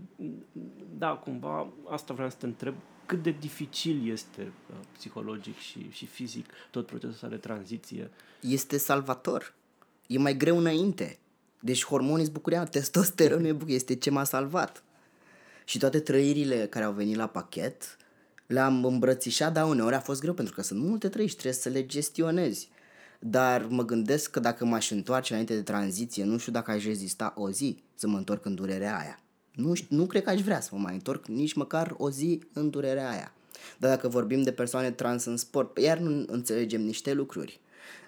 da, cumva asta vreau să te întreb cât de dificil este uh, psihologic și, și fizic tot procesul ăsta de tranziție. Este salvator. E mai greu înainte. Deci hormonii sunt bucuria, testosteronul e bucuria, este ce m-a salvat. Și toate trăirile care au venit la pachet le-am îmbrățișat, dar uneori a fost greu pentru că sunt multe trăiri și trebuie să le gestionezi. Dar mă gândesc că dacă m-aș întoarce înainte de tranziție, nu știu dacă aș rezista o zi să mă întorc în durerea aia. Nu, ș- nu cred că aș vrea să mă mai întorc nici măcar o zi în durerea aia. Dar dacă vorbim de persoane trans în sport, iar nu înțelegem niște lucruri.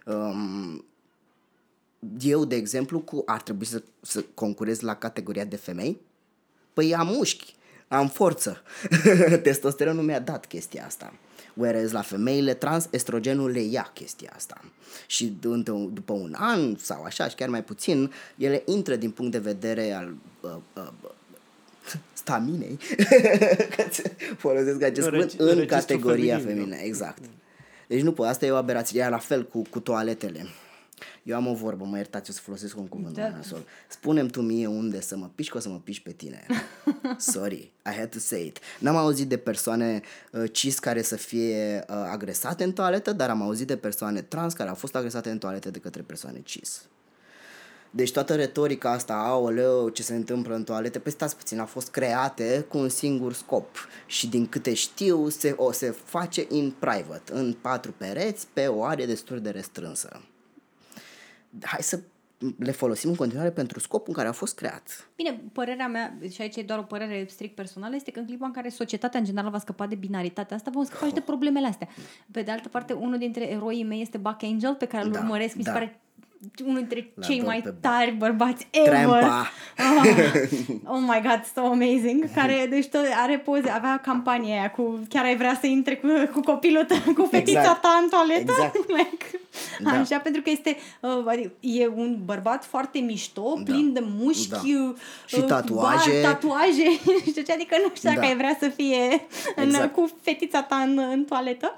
Um, eu, de exemplu, cu ar trebui să, să concurez la categoria de femei? Păi am mușchi, am forță. Testosteronul mi-a dat chestia asta. Whereas la femeile trans, estrogenul le ia chestia asta. Și d- după un an sau așa, și chiar mai puțin, ele intră din punct de vedere al uh, uh, staminei, că folosesc acest În cuvânt, regi- în în registru categoria feminin, feminină. Exact. Deci nu pot, asta e o aberație, Iar la fel cu, cu toaletele. Eu am o vorbă, mă iertați, o să folosesc un cuvânt Da. da. nasol. Spune-mi tu mie unde să mă piși, că o să mă piși pe tine. Sorry, I had to say it. N-am auzit de persoane uh, cis care să fie uh, agresate în toaletă, dar am auzit de persoane trans care au fost agresate în toaletă de către persoane cis. Deci toată retorica asta, aoleu, ce se întâmplă în toalete, păi stați puțin, a fost create cu un singur scop și din câte știu se, o se face in private, în patru pereți, pe o arie destul de restrânsă. Hai să le folosim în continuare pentru scopul în care a fost creat. Bine, părerea mea, și aici e doar o părere strict personală, este că în clipa în care societatea în general va scăpa de binaritatea asta, vom scăpa și de problemele astea. Pe de altă parte, unul dintre eroii mei este Buck Angel, pe care îl Da, urmăresc, mi se da. pare unul dintre L-ador cei mai pe Buck. tari bărbați ever. Trampa! Ah, oh my god, so amazing. Care, deci tot are poze, avea campania aia cu chiar ai vrea să intre cu, cu copilul tău, cu fetița Exact. ta în toaletă. Exact. like, Da. Așa, pentru că este uh, adică e un bărbat foarte mișto, Da. plin de mușchi, Da. uh, Și tatuaje. Bar, tatuaje, știu ce, adică nu știu dacă Da. ai vrea să fie în, Exact. cu fetița ta în, în toaletă.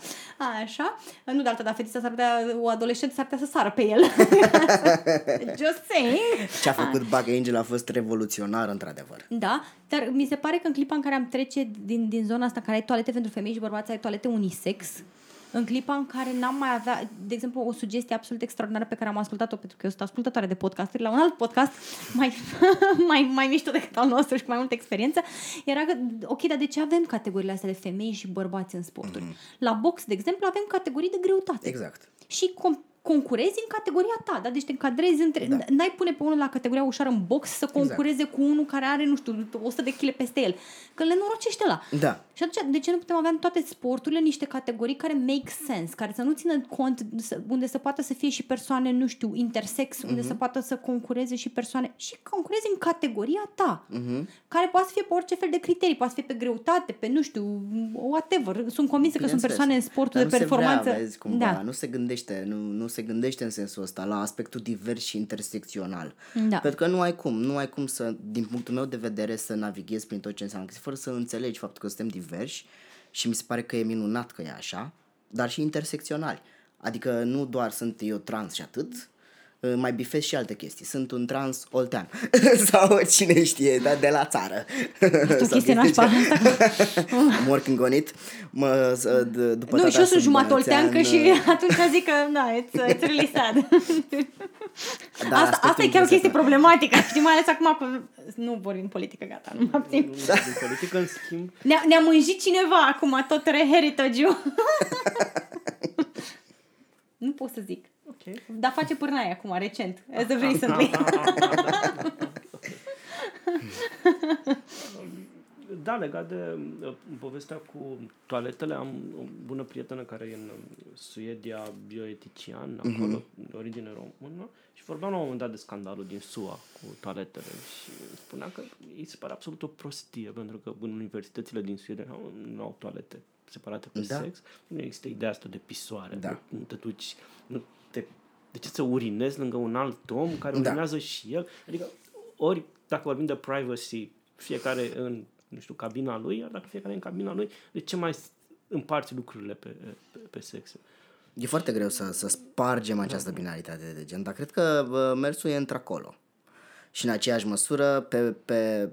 Așa. Nu de altă, dar fetița s-ar putea, o adolescentă s-ar putea să sară pe el. Just saying. Ce a făcut Bug Angel a fost revoluționar, într-adevăr. Da, dar mi se pare că în clipa în care am trece din, din zona asta în care ai toalete pentru femei și bărbați, ai toalete unisex, în clipa în care n-am mai avea, de exemplu, o sugestie absolut extraordinară pe care am ascultat-o, pentru că eu sunt ascultătoare de podcasturi, la un alt podcast mai, mai, mai mișto decât al nostru și cu mai multă experiență, era că, ok, dar de ce avem categoriile astea de femei și bărbați în sporturi? Mm-hmm. La box, de exemplu, avem categorii de greutate. Exact. Și com- concurezi în categoria ta, da? Deci te încadrezi între... Da. N-ai pune pe unul la categoria ușoară în box să concureze exact. cu unul care are, nu știu, 100 de kg peste el. Că le norocește la. Da. Și atunci, de ce nu putem avea în toate sporturile niște categorii care make sense, care să nu țină cont, unde să poată să fie și persoane, nu știu, intersex, mm-hmm. unde să poată să concureze și persoane, și concureze în categoria ta, mm-hmm. care poate să fie pe orice fel de criterii, poate să fie pe greutate, pe, nu știu, whatever. Sunt convinsă că sunt persoane în sportul de performanță. Se vrea, vezi, cumva. Da. Nu se gândește, nu, nu se gândește în sensul ăsta la aspectul divers și intersecțional. Da. Pentru că nu ai cum, nu ai cum să, din punctul meu de vedere, să navighezi prin tot ce înseamnă, fără să înțelegi faptul că suntem diversi și mi se pare că e minunat că e așa, dar și intersecționali. Adică nu doar sunt eu trans și atât, Uh, mai bifez și alte chestii. Sunt un trans oltean sau cine știe, dar de la țară. Asta o chestie nașpa. I'm working on it. Mă, d- după nu, și eu sunt jumătate oltean că și atunci zic că da, it's, it's really sad. Da, asta, asta e chiar o chestie problematică, știi, mai ales acum cu... Nu vorbim politică, gata, nu mă abțin. Da. Din politică, în schimb... Ne-a, ne-a mânjit cineva acum tot reheritage-ul. nu pot să zic. Okay. Dar face pârnaie acum, recent. As of recently. da, legat de uh, povestea cu toaletele, am o bună prietenă care e în Suedia, bioetician, mm-hmm. acolo, de origine română, și vorbeam la un moment dat de scandalul din SUA cu toaletele și spunea că îi se pare absolut o prostie, pentru că în universitățile din Suedia nu au toalete separate pe da. sex, nu există ideea asta de pisoare, da. nu te duci, nu te, de ce să urinezi lângă un alt om care da. urinează și el? Adică, ori, dacă vorbim de privacy, fiecare în, nu știu, cabina lui, iar dacă fiecare în cabina lui, de ce mai împarți lucrurile pe, pe, pe sexe? E foarte greu să, să spargem această binaritate de gen, dar cred că mersul e într-acolo. Și în aceeași măsură, pe, pe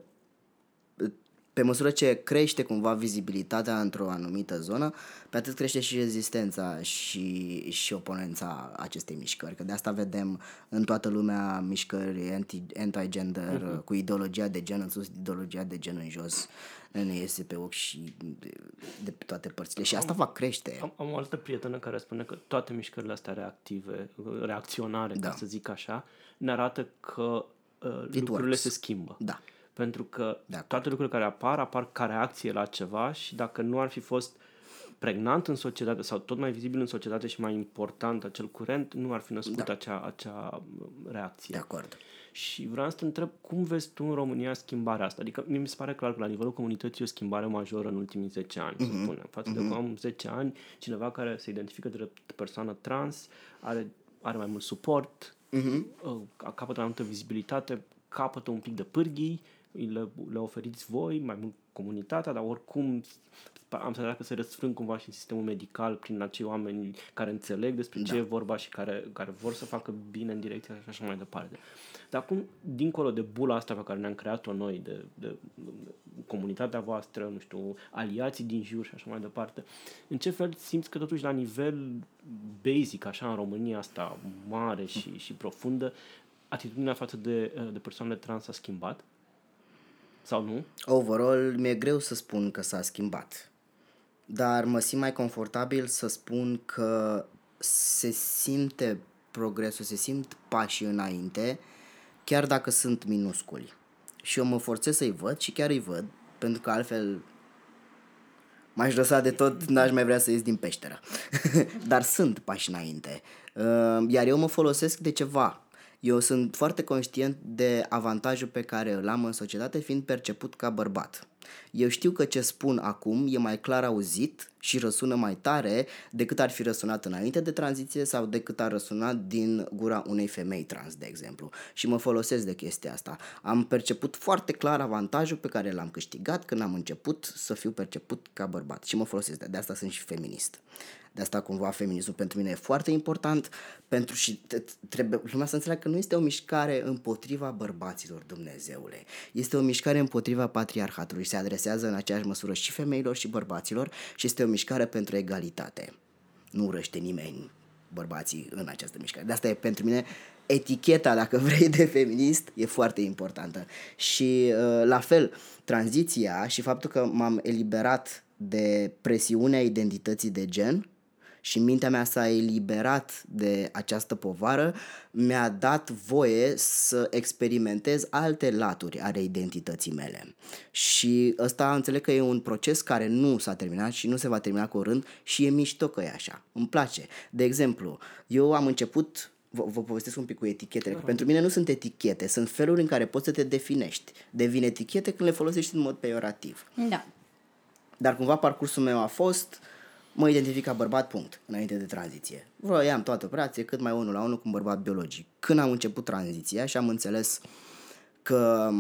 pe măsură ce crește cumva vizibilitatea într-o anumită zonă, pe atât crește și rezistența și, și oponența acestei mișcări. Că de asta vedem în toată lumea mișcări anti, anti-gender uh-huh. cu ideologia de gen în sus, ideologia de gen în jos. Ne iese pe ochi și de, de pe toate părțile și asta am, va crește. Am, am o altă prietenă care spune că toate mișcările astea reactive, reacționare, da. ca să zic așa, ne arată că uh, lucrurile works. se schimbă. Da. Pentru că toate lucrurile care apar, apar ca reacție la ceva și dacă nu ar fi fost pregnant în societate sau tot mai vizibil în societate și mai important acel curent, nu ar fi născut da. acea, acea reacție. De acord. Și vreau să te întreb cum vezi tu în România schimbarea asta? Adică mi se pare clar că la nivelul comunității e o schimbare majoră în ultimii 10 ani, mm-hmm. să mhm. spunem. Față mm-hmm. de acum 10 ani, cineva care se identifică drept persoană trans are, are mai mult suport, mm-hmm. capătă mai multă vizibilitate, capătă un pic de pârghii le, le oferiți voi, mai mult comunitatea, dar oricum am să că se răsfrâng cumva și în sistemul medical prin acei oameni care înțeleg despre da. ce e vorba și care, care vor să facă bine în direcția și așa mai departe. Dar acum, dincolo de bula asta pe care ne-am creat-o noi, de, de, de comunitatea voastră, nu știu, aliații din jur și așa mai departe, în ce fel simți că totuși la nivel basic, așa, în România asta mare și, și profundă, atitudinea față de, de persoanele trans a schimbat? Sau nu? Overall, mi-e greu să spun că s-a schimbat. Dar mă simt mai confortabil să spun că se simte progresul, se simt pașii înainte, chiar dacă sunt minusculi. Și eu mă forțez să-i văd și chiar îi văd, pentru că altfel m-aș lăsa de tot, n-aș mai vrea să ies din peșteră. Dar sunt pași înainte. Uh, iar eu mă folosesc de ceva eu sunt foarte conștient de avantajul pe care îl am în societate fiind perceput ca bărbat. Eu știu că ce spun acum e mai clar auzit și răsună mai tare decât ar fi răsunat înainte de tranziție sau decât ar răsuna din gura unei femei trans, de exemplu. Și mă folosesc de chestia asta. Am perceput foarte clar avantajul pe care l-am câștigat când am început să fiu perceput ca bărbat și mă folosesc de, de asta sunt și feminist. De asta cumva feminismul pentru mine e foarte important pentru și trebuie lumea să înțeleagă că nu este o mișcare împotriva bărbaților, Dumnezeule. Este o mișcare împotriva patriarhatului și se adresează în aceeași măsură și femeilor și bărbaților și este o mișcare pentru egalitate. Nu urăște nimeni bărbații în această mișcare. De asta e pentru mine eticheta, dacă vrei, de feminist e foarte importantă. Și uh, la fel, tranziția și faptul că m-am eliberat de presiunea identității de gen și mintea mea s-a eliberat de această povară, mi-a dat voie să experimentez alte laturi ale identității mele. Și ăsta înțeleg că e un proces care nu s-a terminat și nu se va termina curând și e mișto că e așa. Îmi place. De exemplu, eu am început vă, vă povestesc un pic cu etichetele. Că pentru mine nu sunt etichete, sunt feluri în care poți să te definești. Devin etichete când le folosești în mod peiorativ. Da. Dar cumva parcursul meu a fost uh, mă identific ca bărbat, punct, înainte de tranziție. Vroiam toată operație cât mai unul la unul cu un bărbat biologic. Când am început tranziția și am înțeles că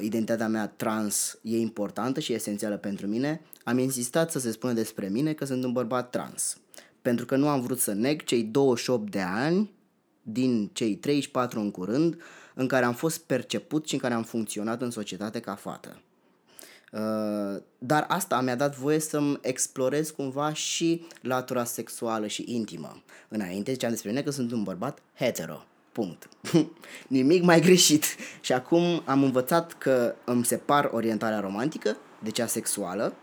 identitatea mea trans e importantă și esențială pentru mine, am insistat să se spună despre mine că sunt un bărbat trans. Pentru că nu am vrut să neg cei 28 de ani din cei 34 în curând în care am fost perceput și în care am funcționat în societate ca fată. Uh, dar asta mi-a dat voie să-mi explorez cumva și latura sexuală și intimă. Înainte ziceam despre mine că sunt un bărbat hetero. Punct. Nimic mai greșit. Și acum am învățat că îmi separ orientarea romantică de cea sexuală.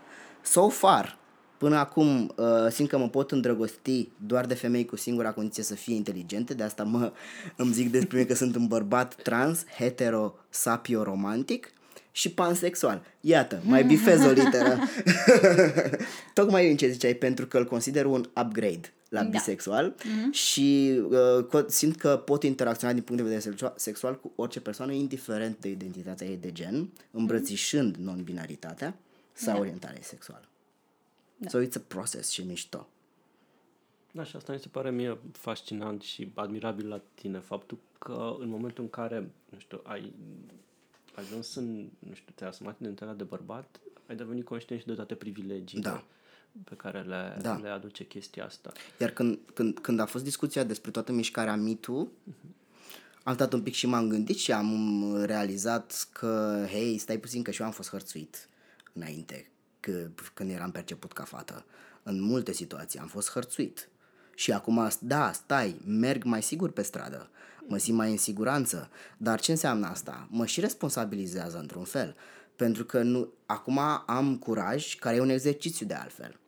So far, până acum uh, simt că mă pot îndrăgosti doar de femei cu singura condiție să fie inteligente, de asta mă îmi zic despre mine că sunt un bărbat trans, hetero, sapio, romantic și pansexual. Iată, mai bifez o literă. Tocmai în ce ziceai, pentru că îl consider un upgrade la da. bisexual mm-hmm. și uh, simt că pot interacționa din punct de vedere sexual cu orice persoană, indiferent de identitatea ei de gen, îmbrățișând mm-hmm. non-binaritatea sau da. orientarea sexuală. Da. So it's a process și mișto. Da, și asta mi se pare mie fascinant și admirabil la tine, faptul că în momentul în care, nu știu, ai ajuns în, nu știu, te-ai asumat identitatea de bărbat, ai devenit conștient și de toate privilegiile da. pe care le, da. le aduce chestia asta. Iar când, când, când a fost discuția despre toată mișcarea MeToo, uh-huh. am stat un pic și m-am gândit și am realizat că, hei, stai puțin că și eu am fost hărțuit înainte, că, când eram perceput ca fată. În multe situații am fost hărțuit. Și acum, da, stai, merg mai sigur pe stradă mă simt mai în siguranță. Dar ce înseamnă asta? Mă și responsabilizează într-un fel. Pentru că nu, acum am curaj, care e un exercițiu de altfel,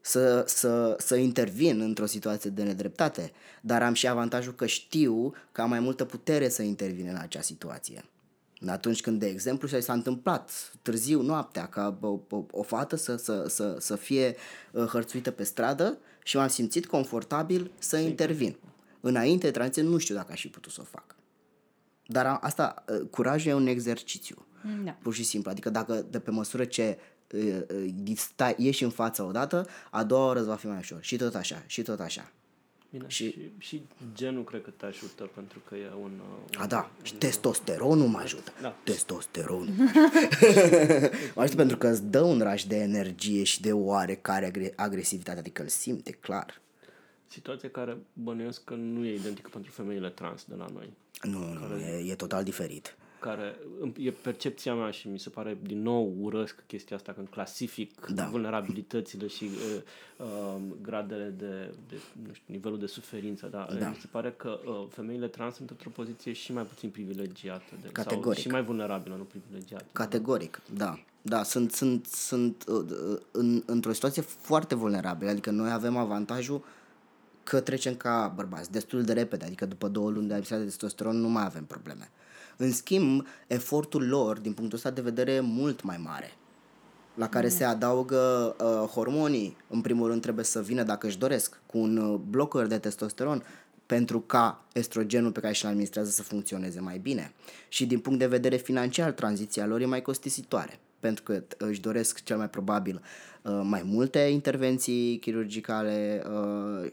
să, să, să intervin într-o situație de nedreptate, dar am și avantajul că știu că am mai multă putere să intervin în acea situație. Atunci când, de exemplu, și s-a întâmplat târziu, noaptea, ca o, o, o fată să, să, să, să fie uh, hărțuită pe stradă și m-am simțit confortabil să intervin. Înainte de tranziție nu știu dacă aș fi putut să o fac. Dar asta, ă, curajul e un exercițiu. Da. Pur și simplu. Adică dacă de pe măsură ce uh, stai, ieși în fața odată, a doua oră îți va fi mai ușor. Și tot așa, și tot așa. Bine, și, și, și genul cred că te ajută pentru că e un... un a, da. Un, și testosteronul mă ajută. Da. Testosteronul. mă ajută pentru că îți dă un raj de energie și de oarecare agresivitate, adică îl simte clar situație care bănuiesc că nu e identică pentru femeile trans de la noi. Nu, care, nu, e, e total diferit. Care e percepția mea și mi se pare din nou urăsc chestia asta când clasific da. vulnerabilitățile și uh, uh, gradele de, de, nu știu, nivelul de suferință, da? da. Mi se pare că uh, femeile trans sunt într-o poziție și mai puțin privilegiată. De, Categoric. Sau și mai vulnerabilă, nu privilegiată. Categoric, da. da. Da, sunt, sunt, sunt uh, uh, în, într-o situație foarte vulnerabilă, adică noi avem avantajul uh, că trecem ca bărbați destul de repede, adică după două luni de absență de testosteron nu mai avem probleme. În schimb, efortul lor, din punctul ăsta de vedere, e mult mai mare la care mm. se adaugă uh, hormonii. În primul rând trebuie să vină, dacă își doresc, cu un uh, blocker de testosteron pentru ca estrogenul pe care și-l administrează să funcționeze mai bine. Și din punct de vedere financiar, tranziția lor e mai costisitoare. Pentru că își doresc cel mai probabil uh, mai multe intervenții chirurgicale,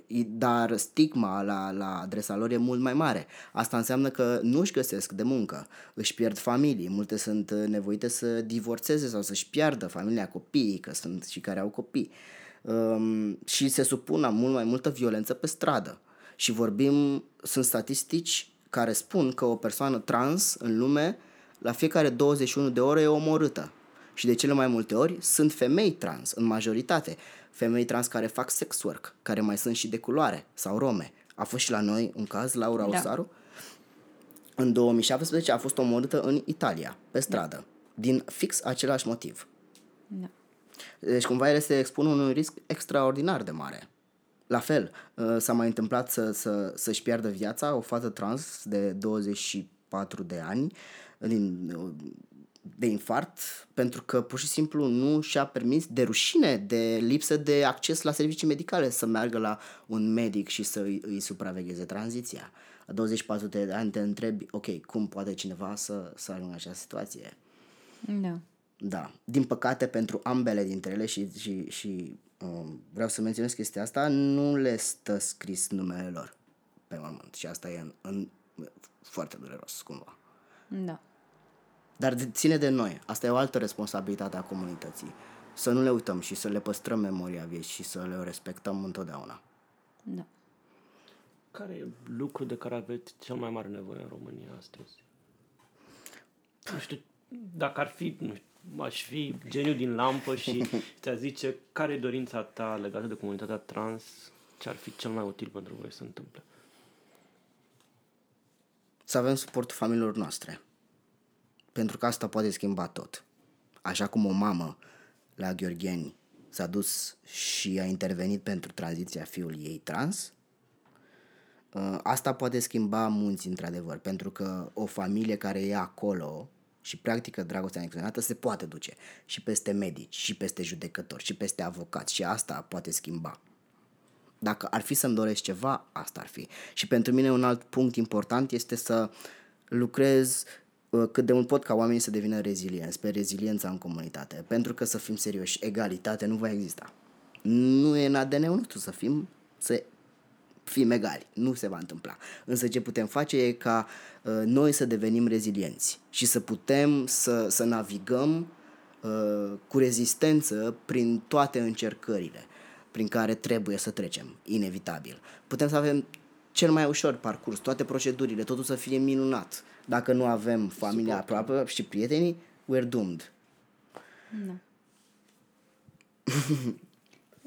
uh, dar stigma la, la adresa lor e mult mai mare. Asta înseamnă că nu își găsesc de muncă, își pierd familii, multe sunt nevoite să divorțeze sau să-și piardă familia copiii, că sunt și care au copii. Um, și se supun la mult mai multă violență pe stradă. Și vorbim, sunt statistici care spun că o persoană trans în lume la fiecare 21 de ore e omorâtă. Și de cele mai multe ori sunt femei trans, în majoritate. Femei trans care fac sex work, care mai sunt și de culoare sau rome. A fost și la noi un caz, Laura da. Osaru. În 2017 a fost omorâtă în Italia, pe stradă, da. din fix același motiv. Da. Deci cumva ele se expun unui risc extraordinar de mare. La fel, uh, s-a mai întâmplat să, să, să-și piardă viața o fată trans de 24 de ani din, de infart pentru că pur și simplu nu și-a permis de rușine, de lipsă de acces la servicii medicale să meargă la un medic și să îi, îi supravegheze tranziția. La 24 de ani te întrebi, ok, cum poate cineva să, să ajungă în această situație? Da. Da. Din păcate, pentru ambele dintre ele și, și, și um, vreau să menționez chestia asta, nu le stă scris numele lor pe mormânt și asta e în, în, foarte dureros, cumva. Da. Dar ține de noi. Asta e o altă responsabilitate a comunității. Să nu le uităm și să le păstrăm memoria vieții și să le respectăm întotdeauna. Da. Care e lucru de care aveți cel mai mare nevoie în România astăzi? Nu știu, dacă ar fi, nu știu, aș fi geniu din lampă și ți-a zice care e dorința ta legată de comunitatea trans, ce ar fi cel mai util pentru voi să se întâmple? Să avem suportul familiilor noastre pentru că asta poate schimba tot. Așa cum o mamă la Gheorgheni s-a dus și a intervenit pentru tranziția fiului ei trans, ă, asta poate schimba munți într-adevăr, pentru că o familie care e acolo și practică dragostea necondiționată se poate duce și peste medici, și peste judecători, și peste avocați și asta poate schimba. Dacă ar fi să-mi doresc ceva, asta ar fi. Și pentru mine un alt punct important este să lucrez Uh, cât de mult pot ca oamenii să devină rezilienți, pe reziliența în comunitate. Pentru că să fim serioși, egalitate nu va exista. Nu e în ADN-ul nostru să fim, să fim egali. Nu se va întâmpla. Însă ce putem face e ca uh, noi să devenim rezilienți și să putem să, să navigăm uh, cu rezistență prin toate încercările prin care trebuie să trecem, inevitabil. Putem să avem cel mai ușor parcurs, toate procedurile, totul să fie minunat. Dacă nu avem familia Super. aproape și prietenii, we're doomed. Da.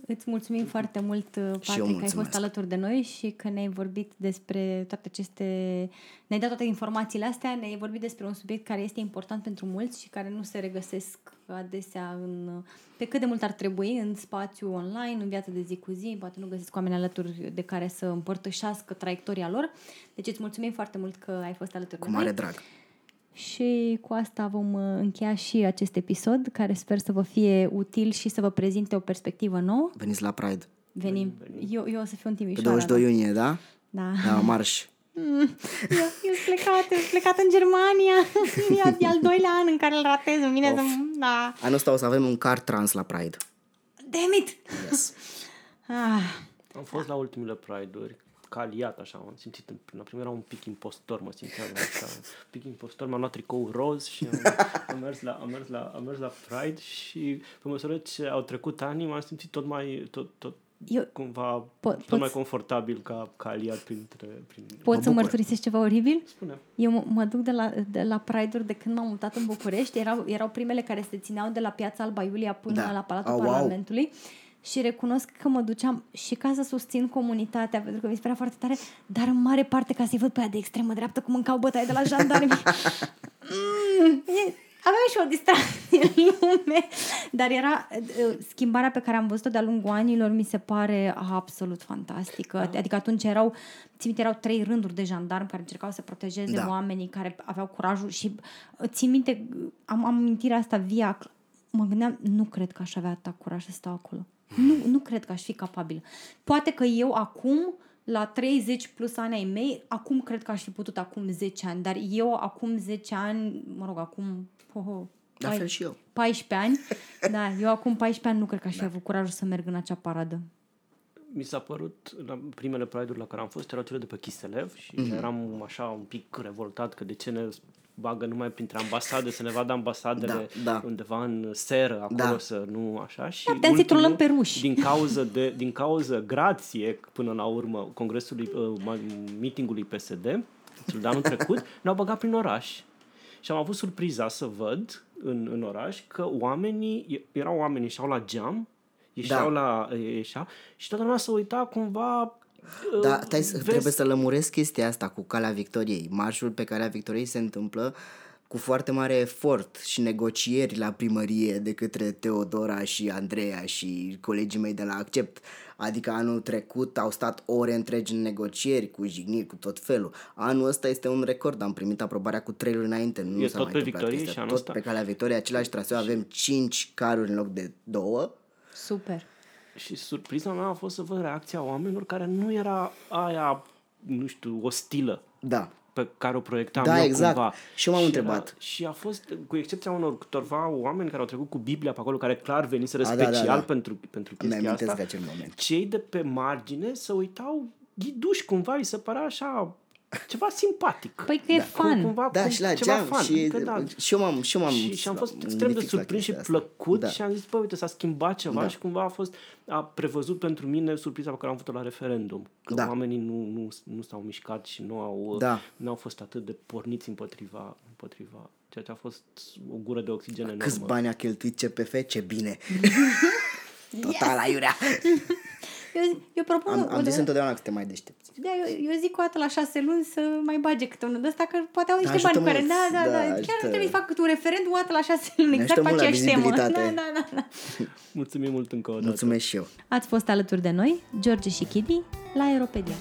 Îți mulțumim foarte mult, Patrick, că ai fost alături de noi și că ne-ai vorbit despre toate aceste... Ne-ai dat toate informațiile astea, ne-ai vorbit despre un subiect care este important pentru mulți și care nu se regăsesc adesea în... pe cât de mult ar trebui în spațiu online, în viața de zi cu zi, poate nu găsesc oameni alături de care să împărtășească traiectoria lor. Deci îți mulțumim foarte mult că ai fost alături cu de noi. Cu mare drag. Și cu asta vom uh, încheia și acest episod, care sper să vă fie util și să vă prezinte o perspectivă nouă. Veniți la Pride. Venim. Venim. Eu, eu o să fiu în Timișoara. Pe 22 da? iunie, da? Da. Da, marș. Mm, eu, eu sunt plecat, eu sunt plecat în Germania. E al doilea an în care îl ratez. Îmi vine să... Da. Anul ăsta o să avem un car trans la Pride. Damn it! Yes. ah. Am fost la ultimele Pride-uri ca aliat, așa, am simțit, în prima primul era un pic impostor, mă simțeam așa, un pic impostor, m-am luat tricou roz și am, am, mers la, am, mers la, am mers la Pride și pe măsură ce au trecut ani, m-am simțit tot mai, tot, tot eu, cumva po- tot mai confortabil ca, ca aliat printre... Prin... Poți să mărturisești ceva oribil? Spune. Eu mă, mă duc de la, de la Pride-uri de când m-am mutat în București. Erau, erau primele care se țineau de la Piața Alba Iulia până da. la Palatul oh, Parlamentului. Wow și recunosc că mă duceam și ca să susțin comunitatea, pentru că mi se părea foarte tare, dar în mare parte ca să-i văd pe aia de extremă dreaptă cum mâncau bătaie de la jandarmi. mm, aveam și o distracție în lume, dar era uh, schimbarea pe care am văzut-o de-a lungul anilor mi se pare absolut fantastică. Da. Adică atunci erau, țin erau trei rânduri de jandarmi care încercau să protejeze da. oamenii care aveau curajul și uh, țin minte, am, am amintirea asta via, mă gândeam, nu cred că aș avea atât curaj să stau acolo. Nu, nu cred că aș fi capabil. Poate că eu acum, la 30 plus ani ai mei, acum cred că aș fi putut acum 10 ani, dar eu acum 10 ani, mă rog, acum... Oh, oh, La Ai fel și eu. 14 ani. Da, eu acum 14 ani nu cred că aș fi avut curajul să merg în acea paradă. Mi s-a părut, la primele Pride-uri la care am fost, erau cele de pe Chiselev și Mhm. mm-hmm. eram așa un pic revoltat că de ce ne bagă numai printre ambasade, să ne vadă ambasadele Da, da. undeva în seră, acolo Da. să nu așa. Și Da, puteam să-i ultimul, trolăm pe ruși. Din cauză, de, din cauză grație, până la urmă, congresului, uh, ma- meetingului PSD, cel de anul trecut, ne-au băgat prin oraș. Și am avut surpriza să văd în, în oraș că oamenii, erau oameni, ieșeau la geam, ieșeau Da. la, ieșeau și toată lumea se uita cumva Da, uh, stai, să- vezi- trebuie să lămuresc chestia asta cu Calea Victoriei. Marșul pe Calea Victoriei se întâmplă cu foarte mare efort și negocieri la primărie de către Teodora și Andreea și colegii mei de la Accept. Adică anul trecut au stat ore întregi în negocieri, cu jigniri, cu tot felul. Anul ăsta este un record, am primit aprobarea cu trei luni înainte. Nu E s-a tot mai pe întâmplat Victorie chestia. și anul Tot ăsta? pe Calea Victoriei, același traseu, avem cinci caruri în loc de două. Super. Și surpriza mea a fost să văd reacția oamenilor care nu era aia, nu știu, ostilă Da. pe care o proiectam Da, eu exact. cumva. Și eu m-am era- întrebat. și a fost, cu excepția unor câtorva oameni care au trecut cu Biblia pe acolo, care clar veniseră A, da, special da, da. pentru, pentru Îmi chestia amintesc asta. de acel moment. Cei de pe margine se uitau ghiduși cumva, îi se părea așa ceva simpatic. Păi că e fun. Cumva, Da, cum- și la ceva geam fun. și, Că da. și eu m-am, și eu m-am și, și am fost extrem de mândrit la surprins și chestia asta. plăcut Da. și am zis, bă, uite, s-a schimbat ceva Da. și cumva a fost, a prevăzut pentru mine surpriza pe care am făcut-o la referendum. Că Da. oamenii nu, nu, nu s-au mișcat și nu au, Da. nu au fost atât de porniți împotriva, împotriva ceea ce a fost o gură de oxigen enormă. Câți bani a cheltuit CPF? Ce bine! Total aiurea! Eu, eu propun... Am, am o- zis întotdeauna că suntem mai deștepți. Da, eu, eu zic o dată la șase luni să mai bage câte unul de ăsta, că poate au niște bani ajută cu care... mult. Da, da, Da, da. Chiar ajută. nu trebuie să fac câte un referendum o dată la șase luni, Ne exact ajută pe mult la aceeași temă. Da, vizibilitate. da, da, da. Mulțumim mult încă o dată. Mulțumesc și eu! Ați fost alături de noi, George și Chidi, la Aeropedia.